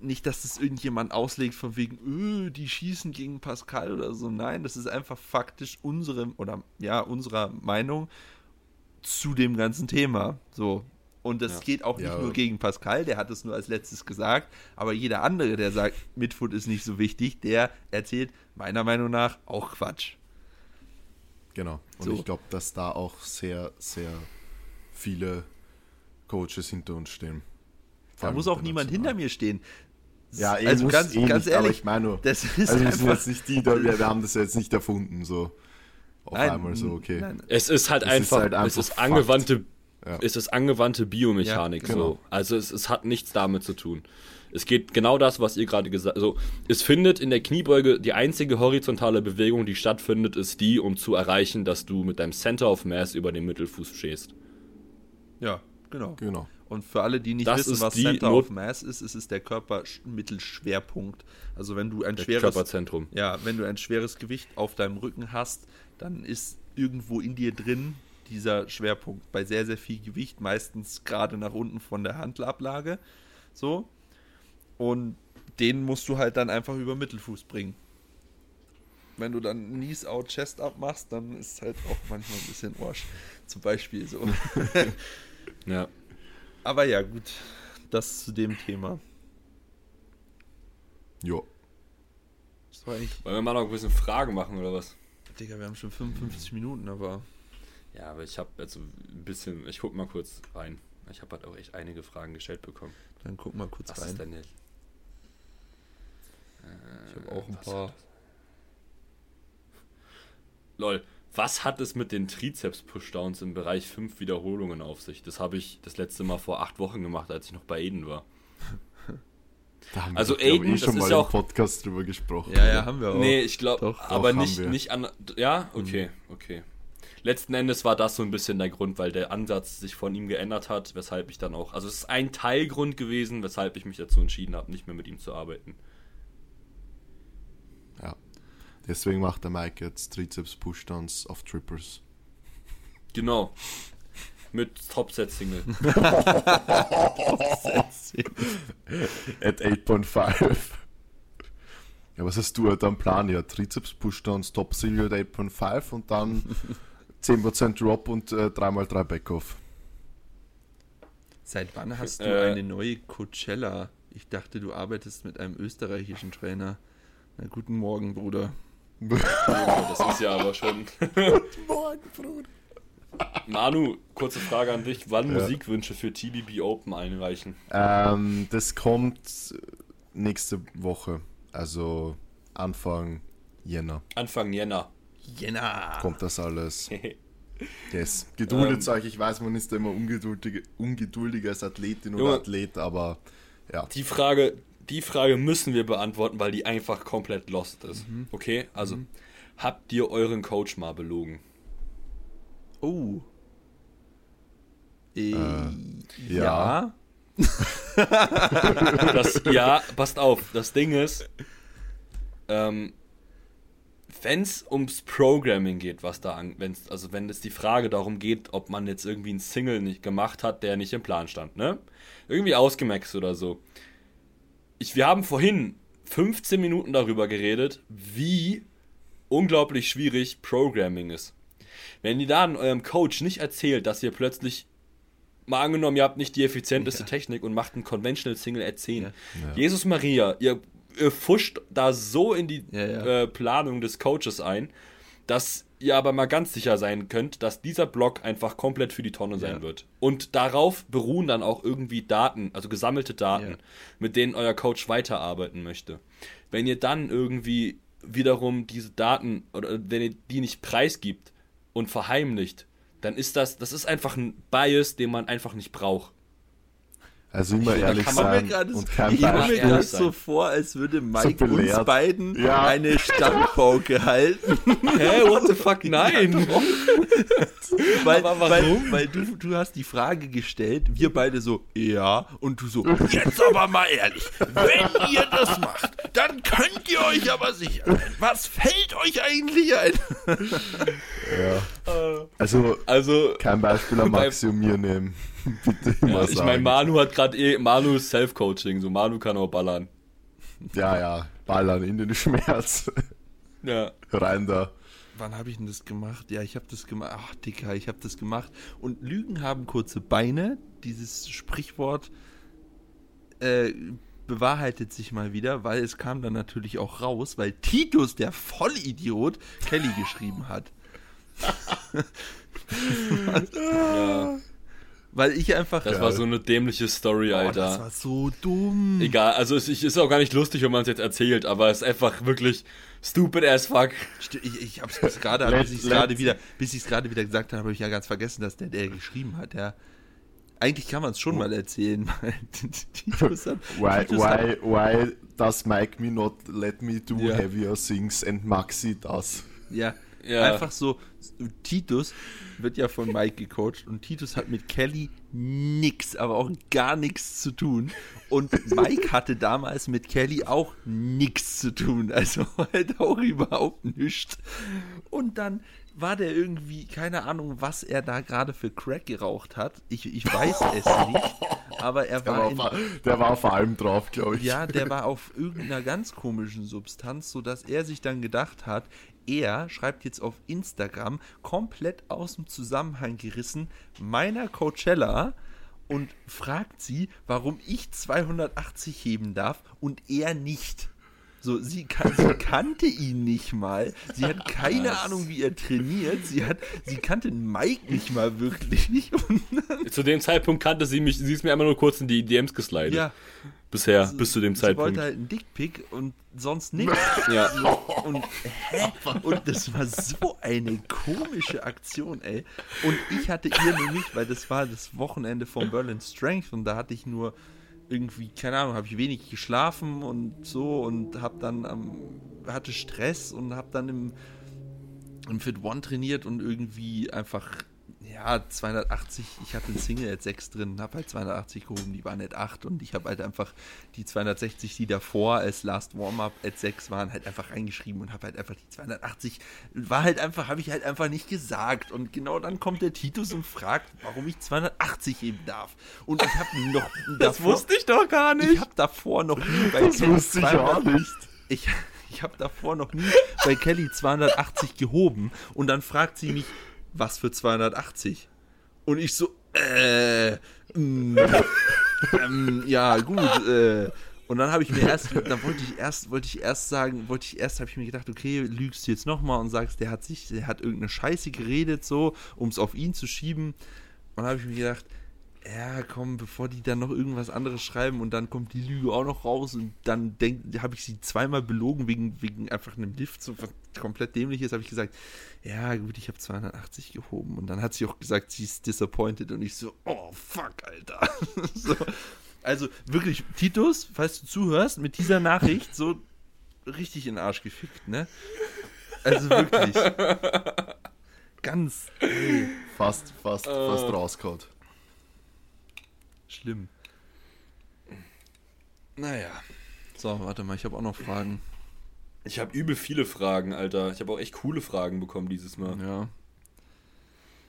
Nicht, dass das irgendjemand auslegt von wegen, öh, die schießen gegen Pascal oder so. Nein, das ist einfach faktisch unsere, oder ja, unserer Meinung zu dem ganzen Thema. So. Und das Ja. geht auch nicht Ja, nur gegen Pascal, der hat es nur als letztes gesagt, aber jeder andere, der sagt, Midfoot ist nicht so wichtig, der erzählt meiner Meinung nach auch Quatsch. genau. Und So. ich glaube, dass da auch sehr, sehr viele Coaches hinter uns stehen. Da muss auch niemand hinter mir stehen. Ja, eh, also muss ganz, eh ganz nicht, aber ehrlich, ich meine nur, das ist also wir sind jetzt nicht die, da, wir, wir haben das jetzt nicht erfunden, so auf Nein, einmal so, okay. nein, Es ist halt Es ist einfach, halt einfach es ist Fakt. angewandte, Ja. es ist angewandte Biomechanik Ja, genau. so. Also es, es hat nichts damit zu tun. Es geht genau das, was ihr gerade gesagt habt. Also es findet in der Kniebeuge die einzige horizontale Bewegung, die stattfindet, ist die, um zu erreichen, dass du mit deinem Center of Mass über dem Mittelfuß stehst. Ja, Genau. Genau. Und für alle, die nicht Das wissen, was Center Not- of Mass ist, ist es der Körpermittelschwerpunkt. Also wenn du ein Der schweres Körperzentrum. Ja, wenn du ein schweres Gewicht auf deinem Rücken hast, dann ist irgendwo in dir drin dieser Schwerpunkt. Bei sehr, sehr viel Gewicht, meistens gerade nach unten von der Handelablage. So. Und den musst du halt dann einfach über Mittelfuß bringen. Wenn du dann Knees out, Chest up machst, dann ist halt auch manchmal ein bisschen Arsch. Zum Beispiel so. [LAUGHS] [LAUGHS] Ja. Aber ja, gut. Das zu dem Thema. Jo. Das war eigentlich. Wollen wir mal noch ein bisschen Fragen machen oder was? Digga, wir haben schon 55 Minuten, aber. Ja, aber ich habe also ein bisschen, ich guck mal kurz rein. Ich habe halt auch echt einige Fragen gestellt bekommen. Dann guck mal kurz Was rein. ist denn jetzt? Ich habe auch ein paar. Lol, was hat es mit den Trizeps-Pushdowns im Bereich 5 Wiederholungen auf sich? Das habe ich das letzte Mal vor acht Wochen gemacht, als ich noch bei Eden war. Da haben Also wir, Aiden, ich, das schon ist mal ja im auch- Podcast drüber gesprochen. Ja, ja, haben wir auch. Nee, ich glaube, aber nicht, nicht an. Ja, okay, okay. Letzten Endes war das so ein bisschen der Grund, weil der Ansatz sich von ihm geändert hat, weshalb ich dann auch. Also, es ist ein Teilgrund gewesen, weshalb ich mich dazu entschieden habe, nicht mehr mit ihm zu arbeiten. Deswegen macht der Mike jetzt Trizeps Pushdowns auf Trippers. Genau. Mit Topset-Single. [LAUGHS] At 8.5. Ja, was hast du halt am Plan? Ja, Trizeps Pushdowns, Top Single at 8.5 und dann [LAUGHS] 10% Drop und äh, 3x3 Backoff. Seit wann hast du Äh, eine neue Coachella? Ich dachte, du arbeitest mit einem österreichischen Trainer. Na, guten Morgen, Bruder. Das ist ja aber schon. [LAUGHS] Morgen, Bruder. Manu, kurze Frage an dich. Wann Ja. Musikwünsche für TBB Open einreichen? Ähm, das kommt nächste Woche, also Anfang Jänner Anfang Jänner. Jena! kommt das alles. [LAUGHS] Yes. Geduldet Ähm. sage ich, weiß, man ist da immer ungeduldig, ungeduldiger als Athletin oder. Athlet, aber ja. Die Frage, die Frage müssen wir beantworten, weil die einfach komplett lost ist. Mhm. Okay, also habt ihr euren Coach mal belogen? Oh. Äh, ja. [LAUGHS] Das, ja, passt auf. Das Ding ist, ähm, wenn es ums Programming geht, was da an, wenn's, also wenn es die Frage darum geht, ob man jetzt irgendwie einen Single nicht gemacht hat, der nicht im Plan stand, ne? Irgendwie ausgemaxt oder so. Ich, wir haben vorhin 15 Minuten darüber geredet, wie unglaublich schwierig Programming ist. Wenn ihr dann eurem Coach nicht erzählt, dass ihr plötzlich mal angenommen, ihr habt nicht die effizienteste Ja. Technik und macht einen Conventional Single at 10. Ja. Ja. Jesus Maria, ihr, ihr fuscht da so in die. Äh, Planung des Coaches ein, dass ihr aber mal ganz sicher sein könnt, dass dieser Block einfach komplett für die Tonne sein Ja. wird. Und darauf beruhen dann auch irgendwie Daten, also gesammelte Daten, Ja. mit denen euer Coach weiterarbeiten möchte. Wenn ihr dann irgendwie wiederum diese Daten oder wenn ihr die nicht preisgibt und verheimlicht, dann ist das, das ist einfach ein Bias, den man einfach nicht braucht. Also immer Da ehrlich kann gerade und kein ich komme mir gerade so sein. vor, als würde Mike uns belehrt. beiden Ja. eine Standpauke halten. [LAUGHS] Hä, what the fuck, nein! [LAUGHS] Weil, Aber weil, warum? weil du, du hast die Frage gestellt, wir beide so, ja, und du so, jetzt aber mal ehrlich, wenn ihr das macht, dann könnt ihr euch aber sicher sein. Was fällt euch eigentlich ein? ja. [LAUGHS] Also Also, kein Beispiel am Bei- Maxi und mir nehmen. [LAUGHS] Bitte immer Ja, ich meine, Manu hat gerade eh, Manu ist Self-Coaching, so Manu kann auch ballern. Ja, ja, ballern in den Schmerz. Ja. Rein da. Wann habe ich denn das gemacht? Ja, ich habe das gemacht. Ach, Dicker, ich habe das gemacht. Und Lügen haben kurze Beine. Dieses Sprichwort äh, bewahrheitet sich mal wieder, weil es kam dann natürlich auch raus, weil Titus, der Vollidiot, Kelly geschrieben hat. [LAUGHS] ja. Weil ich einfach. Das Ja. war so eine dämliche Story, Oh, Alter. das war so dumm. Egal, also es ist auch gar nicht lustig, wenn man es jetzt erzählt, aber es ist einfach wirklich stupid as fuck. Ich, ich hab's bis gerade, bis ich es gerade wieder, bis ich es gerade wieder gesagt habe, habe ich ja ganz vergessen, dass der, der geschrieben hat, ja. Eigentlich kann man es schon mal erzählen, [LAUGHS] Why, why, why does Mike me not let me do Ja. heavier things and Maxi does? ja, Ja. Einfach so, Titus wird ja von Mike gecoacht und Titus hat mit Kelly nix, aber auch gar nichts zu tun. Und Mike hatte damals mit Kelly auch nichts zu tun, also [LAUGHS] halt auch überhaupt nichts. Und dann war der irgendwie, keine Ahnung, was er da gerade für Crack geraucht hat. Ich, ich weiß es nicht, aber er Der war, war, in, der war vor allem drauf, glaube ich. ja, der war auf irgendeiner ganz komischen Substanz, sodass er sich dann gedacht hat, er schreibt jetzt auf Instagram komplett aus dem Zusammenhang gerissen meiner Coachella und fragt sie, warum ich 280 heben darf und er nicht. So, sie, kan sie kannte ihn nicht mal. Sie hat keine Krass. Ahnung, wie er trainiert. Sie hat, sie kannte Mike nicht mal wirklich. [LAUGHS] Zu dem Zeitpunkt kannte sie mich, sie ist mir einmal nur kurz in die DMs geslidet. ja, Bisher, bis zu dem sie Zeitpunkt. wollte halt einen Dickpick und sonst nichts. [LAUGHS] Ja. Und, hä? und das war so eine komische Aktion, ey. Und ich hatte ihr nämlich, weil das war das Wochenende von Berlin Strength und da hatte ich nur irgendwie, keine Ahnung, habe ich wenig geschlafen und so und habe dann am, hatte Stress und habe dann im, im Fit One trainiert und irgendwie einfach, ja, 280, ich hatte einen Single at 6 drin, habe halt 280 gehoben, die waren at 8 und ich habe halt einfach die 260, die davor als Last Warm-Up at 6 waren, halt einfach reingeschrieben und habe halt einfach die 280, war halt einfach, habe ich halt einfach nicht gesagt. Und genau dann kommt der Titus und fragt, warum ich 280 heben darf. Und ich habe noch davor, ich doch gar ich habe davor noch nie bei Das Kelly wusste ich 200 auch nicht. ich, ich habe davor noch nie bei Kelly 280 gehoben und dann fragt sie mich, was für 280? Und ich so, äh, mm, ähm, ja, gut, äh. Und dann habe ich mir erst, dann wollte ich erst, wollte ich erst sagen, wollte ich erst, habe ich mir gedacht, okay, lügst du jetzt nochmal und sagst, der hat sich, der hat irgendeine Scheiße geredet, so, um es auf ihn zu schieben. Und dann habe ich mir gedacht, ja, komm, bevor die dann noch irgendwas anderes schreiben und dann kommt die Lüge auch noch raus und dann habe ich sie zweimal belogen wegen, wegen einfach einem Lift, so was komplett dämlich ist, habe ich gesagt, ja gut, ich habe 280 gehoben und dann hat sie auch gesagt, sie ist disappointed und ich so, oh fuck, Alter. [LAUGHS] so, also wirklich, Titus, falls du zuhörst, mit dieser Nachricht so richtig in den Arsch gefickt, ne? Also wirklich. [LAUGHS] Ganz ey, Fast, fast, fast rausgehauen. Schlimm. Naja. So, warte mal, ich habe auch noch Fragen. Ich habe übel viele Fragen, Alter. Ich habe auch echt coole Fragen bekommen dieses Mal. Ja.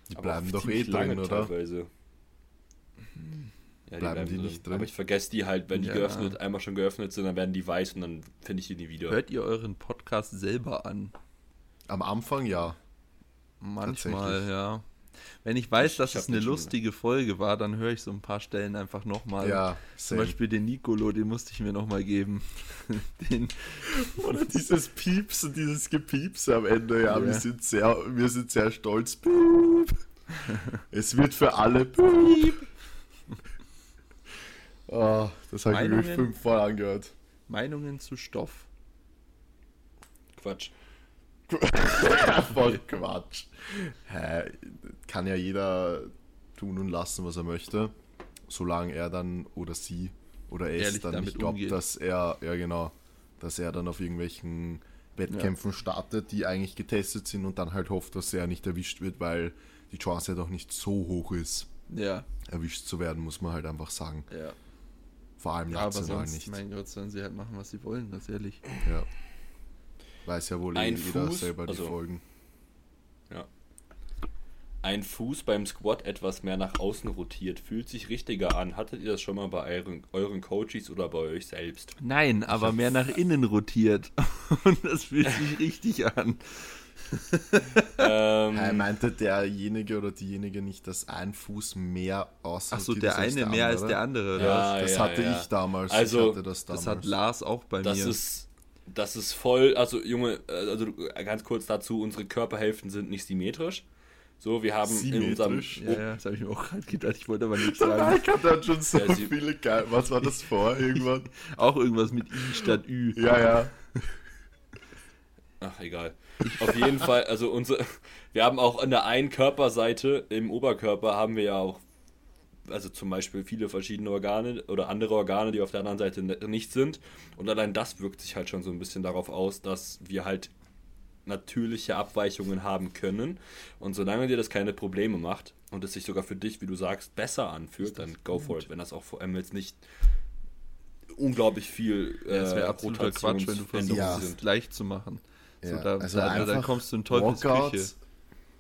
Die Aber bleiben doch eh drin, oder? Teilweise. Ja, Bleiben die nicht drin? Aber ich vergesse die halt, wenn die Ja. geöffnet, einmal schon geöffnet sind, dann werden die weiß und dann finde ich die nie wieder. Hört ihr euren Podcast selber an? Am Anfang ja. Manchmal, ja. Wenn ich weiß, dass ich es eine lustige Folge war, dann höre ich so ein paar Stellen einfach nochmal. Ja, Zum. Beispiel den Nicolo, den musste ich mir nochmal geben. [LAUGHS] den, Oder dieses Pieps und dieses Gepiepse am Ende, ja, Ja. Wir, sind sehr, wir sind sehr stolz. Piep. Es wird für alle Piep. Oh, das habe ich mir fünfmal angehört. Meinungen zu Stoff. Quatsch. Voll Quatsch. Hä, kann ja jeder tun und lassen, was er möchte, solange er dann oder sie oder es Ehrlich dann nicht glaubt, dass er, ja genau, dass er dann auf irgendwelchen Wettkämpfen startet, die eigentlich getestet sind und dann halt hofft, dass er nicht erwischt wird, weil die Chance ja doch nicht so hoch ist, Ja, erwischt zu werden, muss man halt einfach sagen. ja. Vor allem Aber national sonst, nicht. mein Gott, sollen sie halt machen, was sie wollen, ganz ehrlich. Ja. Weiß ja wohl Ein jeder Fuß, selber die also- Folgen. Ja. Ein Fuß beim Squat etwas mehr nach außen rotiert, fühlt sich richtiger an. Hattet ihr das schon mal bei euren, euren Coaches oder bei euch selbst? Nein, aber mehr nach innen rotiert. [LAUGHS] Und das fühlt sich [LAUGHS] richtig an. ähm, Äh, meinte derjenige oder diejenige nicht, dass ein Fuß mehr aussieht? Achso, der eine mehr als der andere. oder Ja? Das ja, hatte ja. ich damals. Also, ich hatte das damals. das hat Lars auch bei das mir. ist, das ist voll, also Junge, äh, also ganz kurz dazu, unsere Körperhälften sind nicht symmetrisch. So, wir haben in unserem Symmetrisch? ja, ja, das habe ich mir auch gerade gedacht. Ich wollte aber nichts [LAUGHS] sagen. Mike hat dann schon so Ja, viele geil. Was war das vor [LAUGHS] irgendwann? Auch irgendwas mit I statt Ü. Ja, ja. [LAUGHS] Ach, egal. Auf jeden Fall, also unsere, wir haben auch an der einen Körperseite im Oberkörper haben wir ja auch, also zum Beispiel viele verschiedene Organe oder andere Organe, die auf der anderen Seite ne- nicht sind. Und allein das wirkt sich halt schon so ein bisschen darauf aus, dass wir halt natürliche Abweichungen haben können. Und solange dir das keine Probleme macht und es sich sogar für dich, wie du sagst, besser anfühlt, dann go for it. Wenn das auch vor allem jetzt nicht unglaublich viel Ja, es wäre äh, absoluter Quatsch, wenn du versuchst, Ja. es leicht zu machen. So, Ja, da, also da, da einfach kommst du in Teufels Walkout, Küche.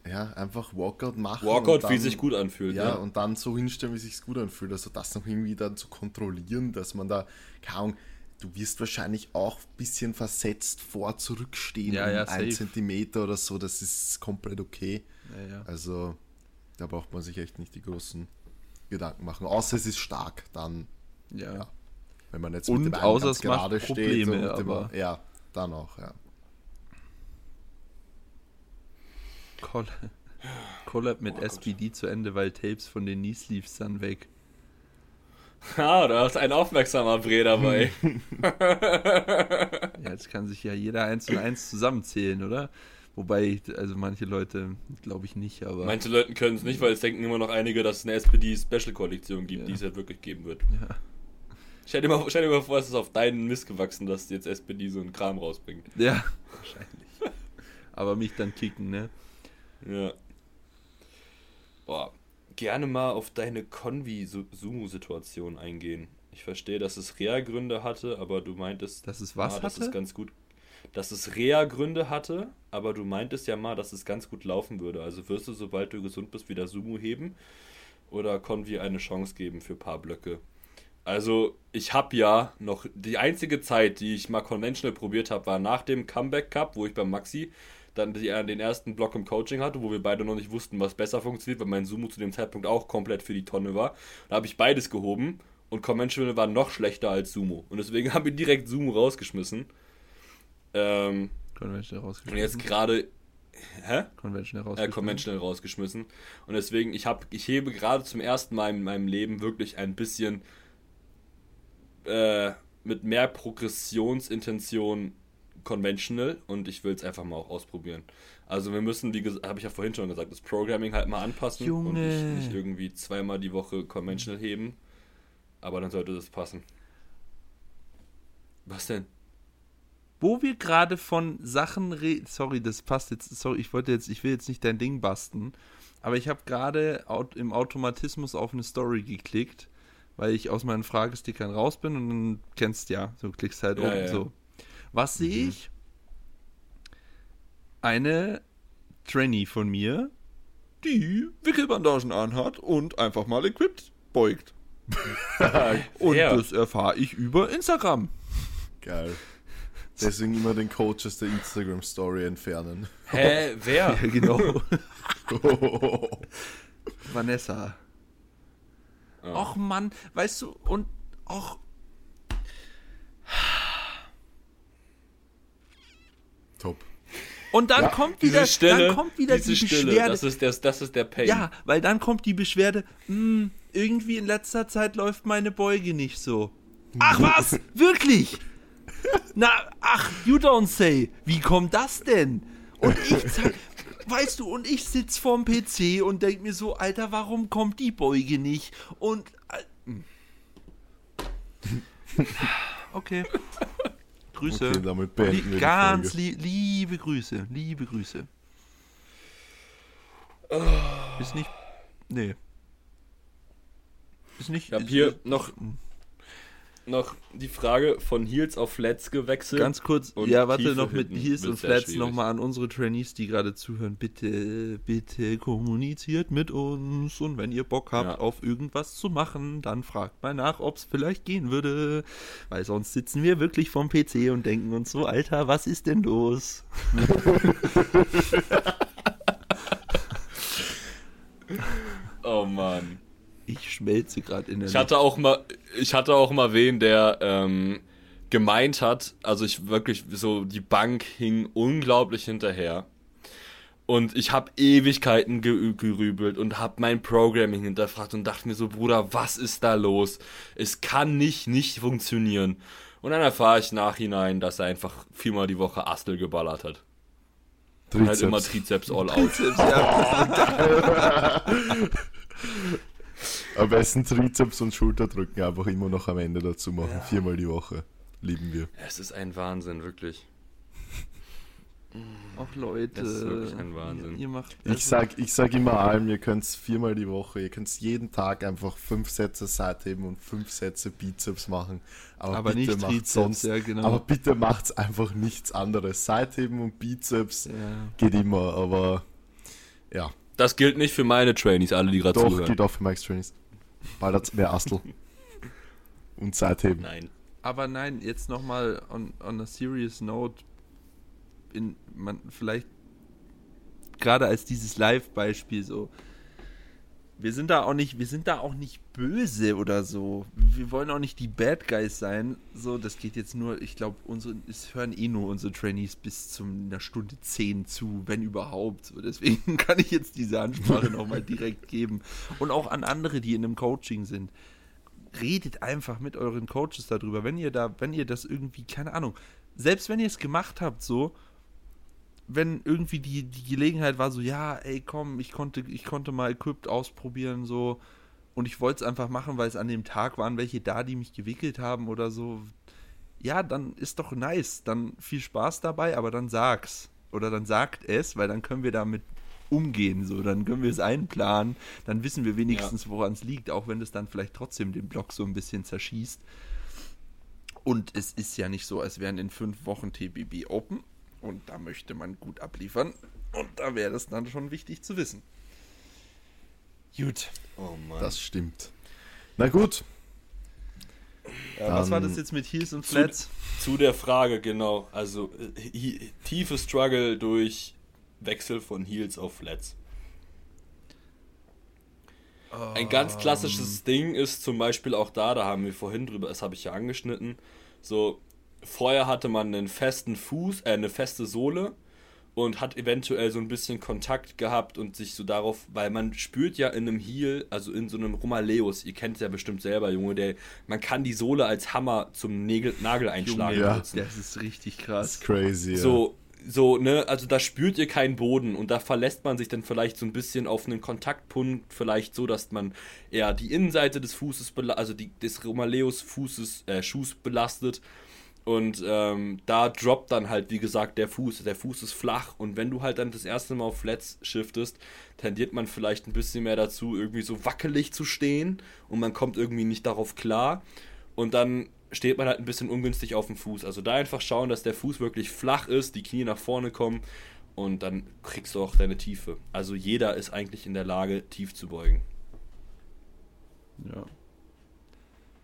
Ja, einfach Walkout machen. Walkout, wie sich gut anfühlt. Ja, Ja, und dann so hinstellen, wie sich gut anfühlt. Also das noch irgendwie dann zu kontrollieren, dass man da, keine Ahnung, du wirst wahrscheinlich auch ein bisschen versetzt vor zurückstehen, Ja, ja, um ein. Zentimeter oder so, das ist komplett okay. Ja. Also da braucht man sich echt nicht die großen Gedanken machen. Außer es ist stark, dann, Ja. Wenn man jetzt Und mit dem außer es macht gerade steht Probleme, und mit dem- ja, dann auch, ja. Coll Collab mit SPD zu Ende, weil Tapes von den Knee Sleeves dann weg. Ah, da ist ein aufmerksamer Bre dabei. Ja, jetzt kann sich ja jeder eins und eins zusammenzählen, oder? Wobei, also manche Leute, glaube ich nicht, aber. Manche Leute können es nicht, weil es denken immer noch einige, dass es eine SPD-Special-Kollektion gibt, Ja. die es halt wirklich geben wird. ja. Stell dir, mal, stell dir mal vor, es ist auf deinen Mist gewachsen, dass jetzt SPD so einen Kram rausbringt. ja, [LAUGHS] wahrscheinlich. aber mich dann kicken, ne? Ja. Boah, gerne mal auf deine Convi-Sumo-Situation eingehen. Ich verstehe, dass es Rea-Gründe hatte, aber du meintest. Dass es was mal, dass hatte? es ganz gut. Dass es Rea-Gründe hatte, aber du meintest ja mal, dass es ganz gut laufen würde. Also wirst du, sobald du gesund bist, wieder Sumo heben oder Convi eine Chance geben für ein paar Blöcke. Also, ich habe ja noch die einzige Zeit, die ich mal conventional probiert habe, war nach dem Comeback Cup, wo ich beim Maxi dann die, den ersten Block im Coaching hatte, wo wir beide noch nicht wussten, was besser funktioniert, weil mein Sumo zu dem Zeitpunkt auch komplett für die Tonne war. Da habe ich beides gehoben und conventional war noch schlechter als Sumo. Und deswegen [LAUGHS] haben wir direkt Sumo rausgeschmissen. Ähm, Conventional und rausgeschmissen. jetzt gerade. Hä? Conventional äh, rausgeschmissen. conventional rausgeschmissen. Und deswegen, ich, hab, ich hebe gerade zum ersten Mal in meinem Leben wirklich ein bisschen äh, mit mehr Progressionsintention conventional und ich will es einfach mal auch ausprobieren. Also wir müssen, wie gesagt, habe ich ja vorhin schon gesagt, das Programming halt mal anpassen und Junge. nicht, nicht irgendwie zweimal die Woche conventional heben. Aber dann sollte das passen. Was denn? Wo wir gerade von Sachen reden, sorry, das passt jetzt, sorry, ich wollte jetzt, ich will jetzt nicht dein Ding basten, aber ich habe gerade im Automatismus auf eine Story geklickt, weil ich aus meinen Fragestickern raus bin und dann kennst ja, du klickst halt Ja, oben ja. so. Was sehe ich? Eine Trainee von mir, die Wickelbandagen anhat und einfach mal equipped beugt. [LAUGHS] Und Wer? das erfahre ich über Instagram. Geil. Deswegen immer den Coach aus der Instagram-Story entfernen. Hä, [LAUGHS] wer? [LAUGHS] Ja, genau. Vanessa. Oh. Och Mann, weißt du, und auch. Top. Und dann Ja, kommt wieder, Diese Stille, dann kommt wieder diese die Stille, Beschwerde. das ist, der, das ist der Pain. ja, weil dann kommt die Beschwerde, "Hm, irgendwie in letzter Zeit läuft meine Beuge nicht so. Ach was? Wirklich? Na, ach, you don't say. Wie kommt das denn? Und ich [LAUGHS] zeig, weißt du, und ich sitz vorm PC und denk mir so, Alter, warum kommt die Beuge nicht? Und äh, hm. [LAUGHS] okay. Grüße. Okay, damit beenden wir ganz Folge. lie liebe Grüße, liebe Grüße. Ist nicht. Nee. Ist nicht. Ich habe hier noch, noch die Frage von Heels auf Flats gewechselt. Ganz kurz, Und ja, warte noch mit Heels und Flats nochmal an unsere Trainees, die gerade zuhören. Bitte, bitte kommuniziert mit uns und wenn ihr Bock habt, Ja. auf irgendwas zu machen, dann fragt mal nach, ob es vielleicht gehen würde. Weil sonst sitzen wir wirklich vorm PC und denken uns so, Alter, was ist denn los? [LAUGHS] Oh Mann. Ich schmelze gerade in der Ich hatte auch mal, ich hatte auch mal wen, der ähm, gemeint hat, also ich wirklich so, die Bank hing unglaublich hinterher. Und ich habe Ewigkeiten ge gerübelt und habe mein Programming hinterfragt und dachte mir so, Bruder, was ist da los? Es kann nicht nicht funktionieren. Und dann erfahre ich nachhinein, dass er einfach viermal die Woche Astel geballert hat. Und halt immer Trizeps all out. Trizeps, ja. [LAUGHS] [LAUGHS] Am besten Trizeps und Schulterdrücken einfach immer noch am Ende dazu machen. Viermal die Woche. Lieben wir. Es ist ein Wahnsinn, wirklich. Ach Leute, Das ist wirklich ein Wahnsinn. Ihr, ihr macht Ich also- sag, ich sag immer allem, ihr könnt viermal die Woche, ihr könnt jeden Tag einfach fünf Sätze Seitheben und fünf Sätze Bizeps machen. Aber, aber bitte nicht macht Trizeps, sonst. ja genau. Aber bitte macht's einfach nichts anderes. Seitheben und Bizeps ja. geht immer, aber ja, Das gilt nicht für meine Trainees, alle, die gerade doch, zuhören. geht auch für Mike's Trainings. Bald hat's mehr Astel. und Seitheben. Nein. Aber nein, jetzt nochmal on, on a serious note, in, man, vielleicht gerade als dieses Live-Beispiel so, wir sind da auch nicht, wir sind da auch nicht böse oder so. Wir wollen auch nicht die Bad Guys sein. So, das geht jetzt nur, ich glaube, unsere, es hören eh nur unsere Trainees bis zu einer Stunde zehn zu, wenn überhaupt. So, deswegen [LAUGHS] kann ich jetzt diese Ansprache nochmal direkt geben. Und auch an andere, die in einem Coaching sind redet einfach mit euren Coaches darüber. Wenn ihr da, wenn ihr das irgendwie, keine Ahnung, selbst wenn ihr es gemacht habt, so, wenn irgendwie die, die Gelegenheit war, so, ja, ey, komm, ich konnte, ich konnte mal Equipped ausprobieren, so, und ich wollte es einfach machen, weil es an dem Tag waren welche da, die mich gewickelt haben oder so. Ja, dann ist doch nice. Dann viel Spaß dabei, aber dann sag's. Oder dann sagt es, weil dann können wir damit umgehen. So, dann können wir es einplanen. Dann wissen wir wenigstens, woran es liegt, auch wenn es dann vielleicht trotzdem den Block so ein bisschen zerschießt. Und es ist ja nicht so, als wären in fünf Wochen TBB Open. Und da möchte man gut abliefern. Und da wäre das dann schon wichtig zu wissen. Gut. Oh Mann. Das stimmt. Na gut, Äh, was war das jetzt mit Heels und Zu- Flats? Zu der Frage, genau. Also, äh, tiefe Struggle durch Wechsel von Heels auf Flats. Ein ganz klassisches Ding ist zum Beispiel auch da, da haben wir vorhin drüber, das habe ich ja angeschnitten. So, vorher hatte man einen festen Fuß, äh, eine feste Sohle und hat eventuell so ein bisschen Kontakt gehabt und sich so darauf, weil man spürt ja in einem Heel, also in so einem Romaleus, ihr kennt es ja bestimmt selber, Junge, der, man kann die Sohle als Hammer zum Nägel, Nageleinschlag Junge, ja. Das ist richtig das krass. ist crazy. ja. So, so, ne, also da spürt ihr keinen Boden und da verlässt man sich dann vielleicht so ein bisschen auf einen Kontaktpunkt, vielleicht so, dass man eher die Innenseite des Fußes, also die, des Romaleus Fußes, äh, Schuhs belastet. Und ähm, da droppt dann halt, wie gesagt, der Fuß. Der Fuß ist flach und wenn du halt dann das erste Mal auf Flats shiftest, tendiert man vielleicht ein bisschen mehr dazu, irgendwie so wackelig zu stehen und man kommt irgendwie nicht darauf klar. Und dann steht man halt ein bisschen ungünstig auf dem Fuß. Also da einfach schauen, dass der Fuß wirklich flach ist, die Knie nach vorne kommen und dann kriegst du auch deine Tiefe. Also jeder ist eigentlich in der Lage, tief zu beugen. Ja.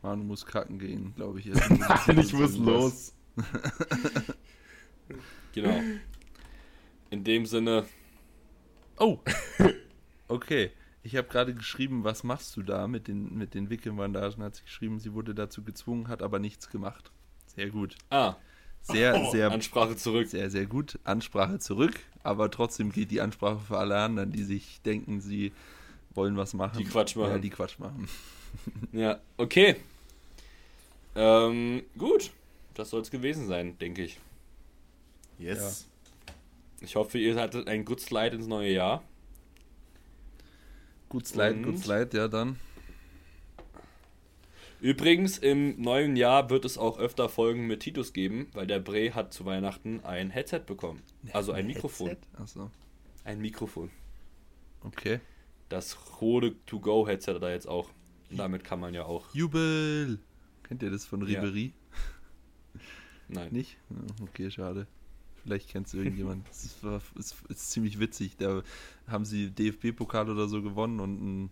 Manu muss kacken gehen, glaube ich. [LAUGHS] ich muss los. [LAUGHS] Genau. In dem Sinne, Oh! [LAUGHS] Okay. Ich habe gerade geschrieben, was machst du da mit den, mit den Wickelbandagen? Hat sie geschrieben, sie wurde dazu gezwungen, hat aber nichts gemacht. Sehr gut. ah, Sehr, sehr, Ansprache zurück. sehr, sehr gut. Ansprache zurück, aber trotzdem geht die Ansprache für alle anderen, die sich denken, sie wollen was machen. Die Quatsch machen. Ja, die Quatsch machen. Ja, okay. Ähm, gut. Das soll es gewesen sein, denke ich. Yes. Ich hoffe, ihr hattet einen Good Slide ins neue Jahr. Gut Slide, Und? gut Slide, ja dann. Übrigens, im neuen Jahr wird es auch öfter Folgen mit Titus geben, weil der Bre hat zu Weihnachten ein Headset bekommen. Also ein Mikrofon. Achso, Ein Mikrofon. okay. Das Rode To-Go-Headset hat er jetzt auch. Und damit kann man ja auch. Jubel! Kennt ihr das von Ja. Ribery? [LAUGHS] Nein. Nicht? Ja, Okay, schade. Vielleicht kennt [LAUGHS] es irgendjemand. Es ist, ist ziemlich witzig. Da haben sie DFB-Pokal oder so gewonnen und ein,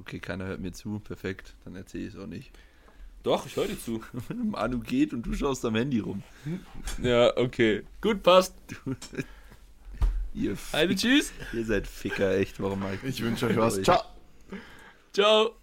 okay, keiner hört mir zu. Perfekt, dann erzähle ich es auch nicht. Doch, ich höre dir zu. Wenn [LAUGHS] Manu geht und du schaust am Handy rum. Ja, okay. Gut, passt. Du, ihr, Eine Tschüss. ihr seid Ficker, echt. Warum mach ich Ich wünsche euch was. Ciao. Ciao.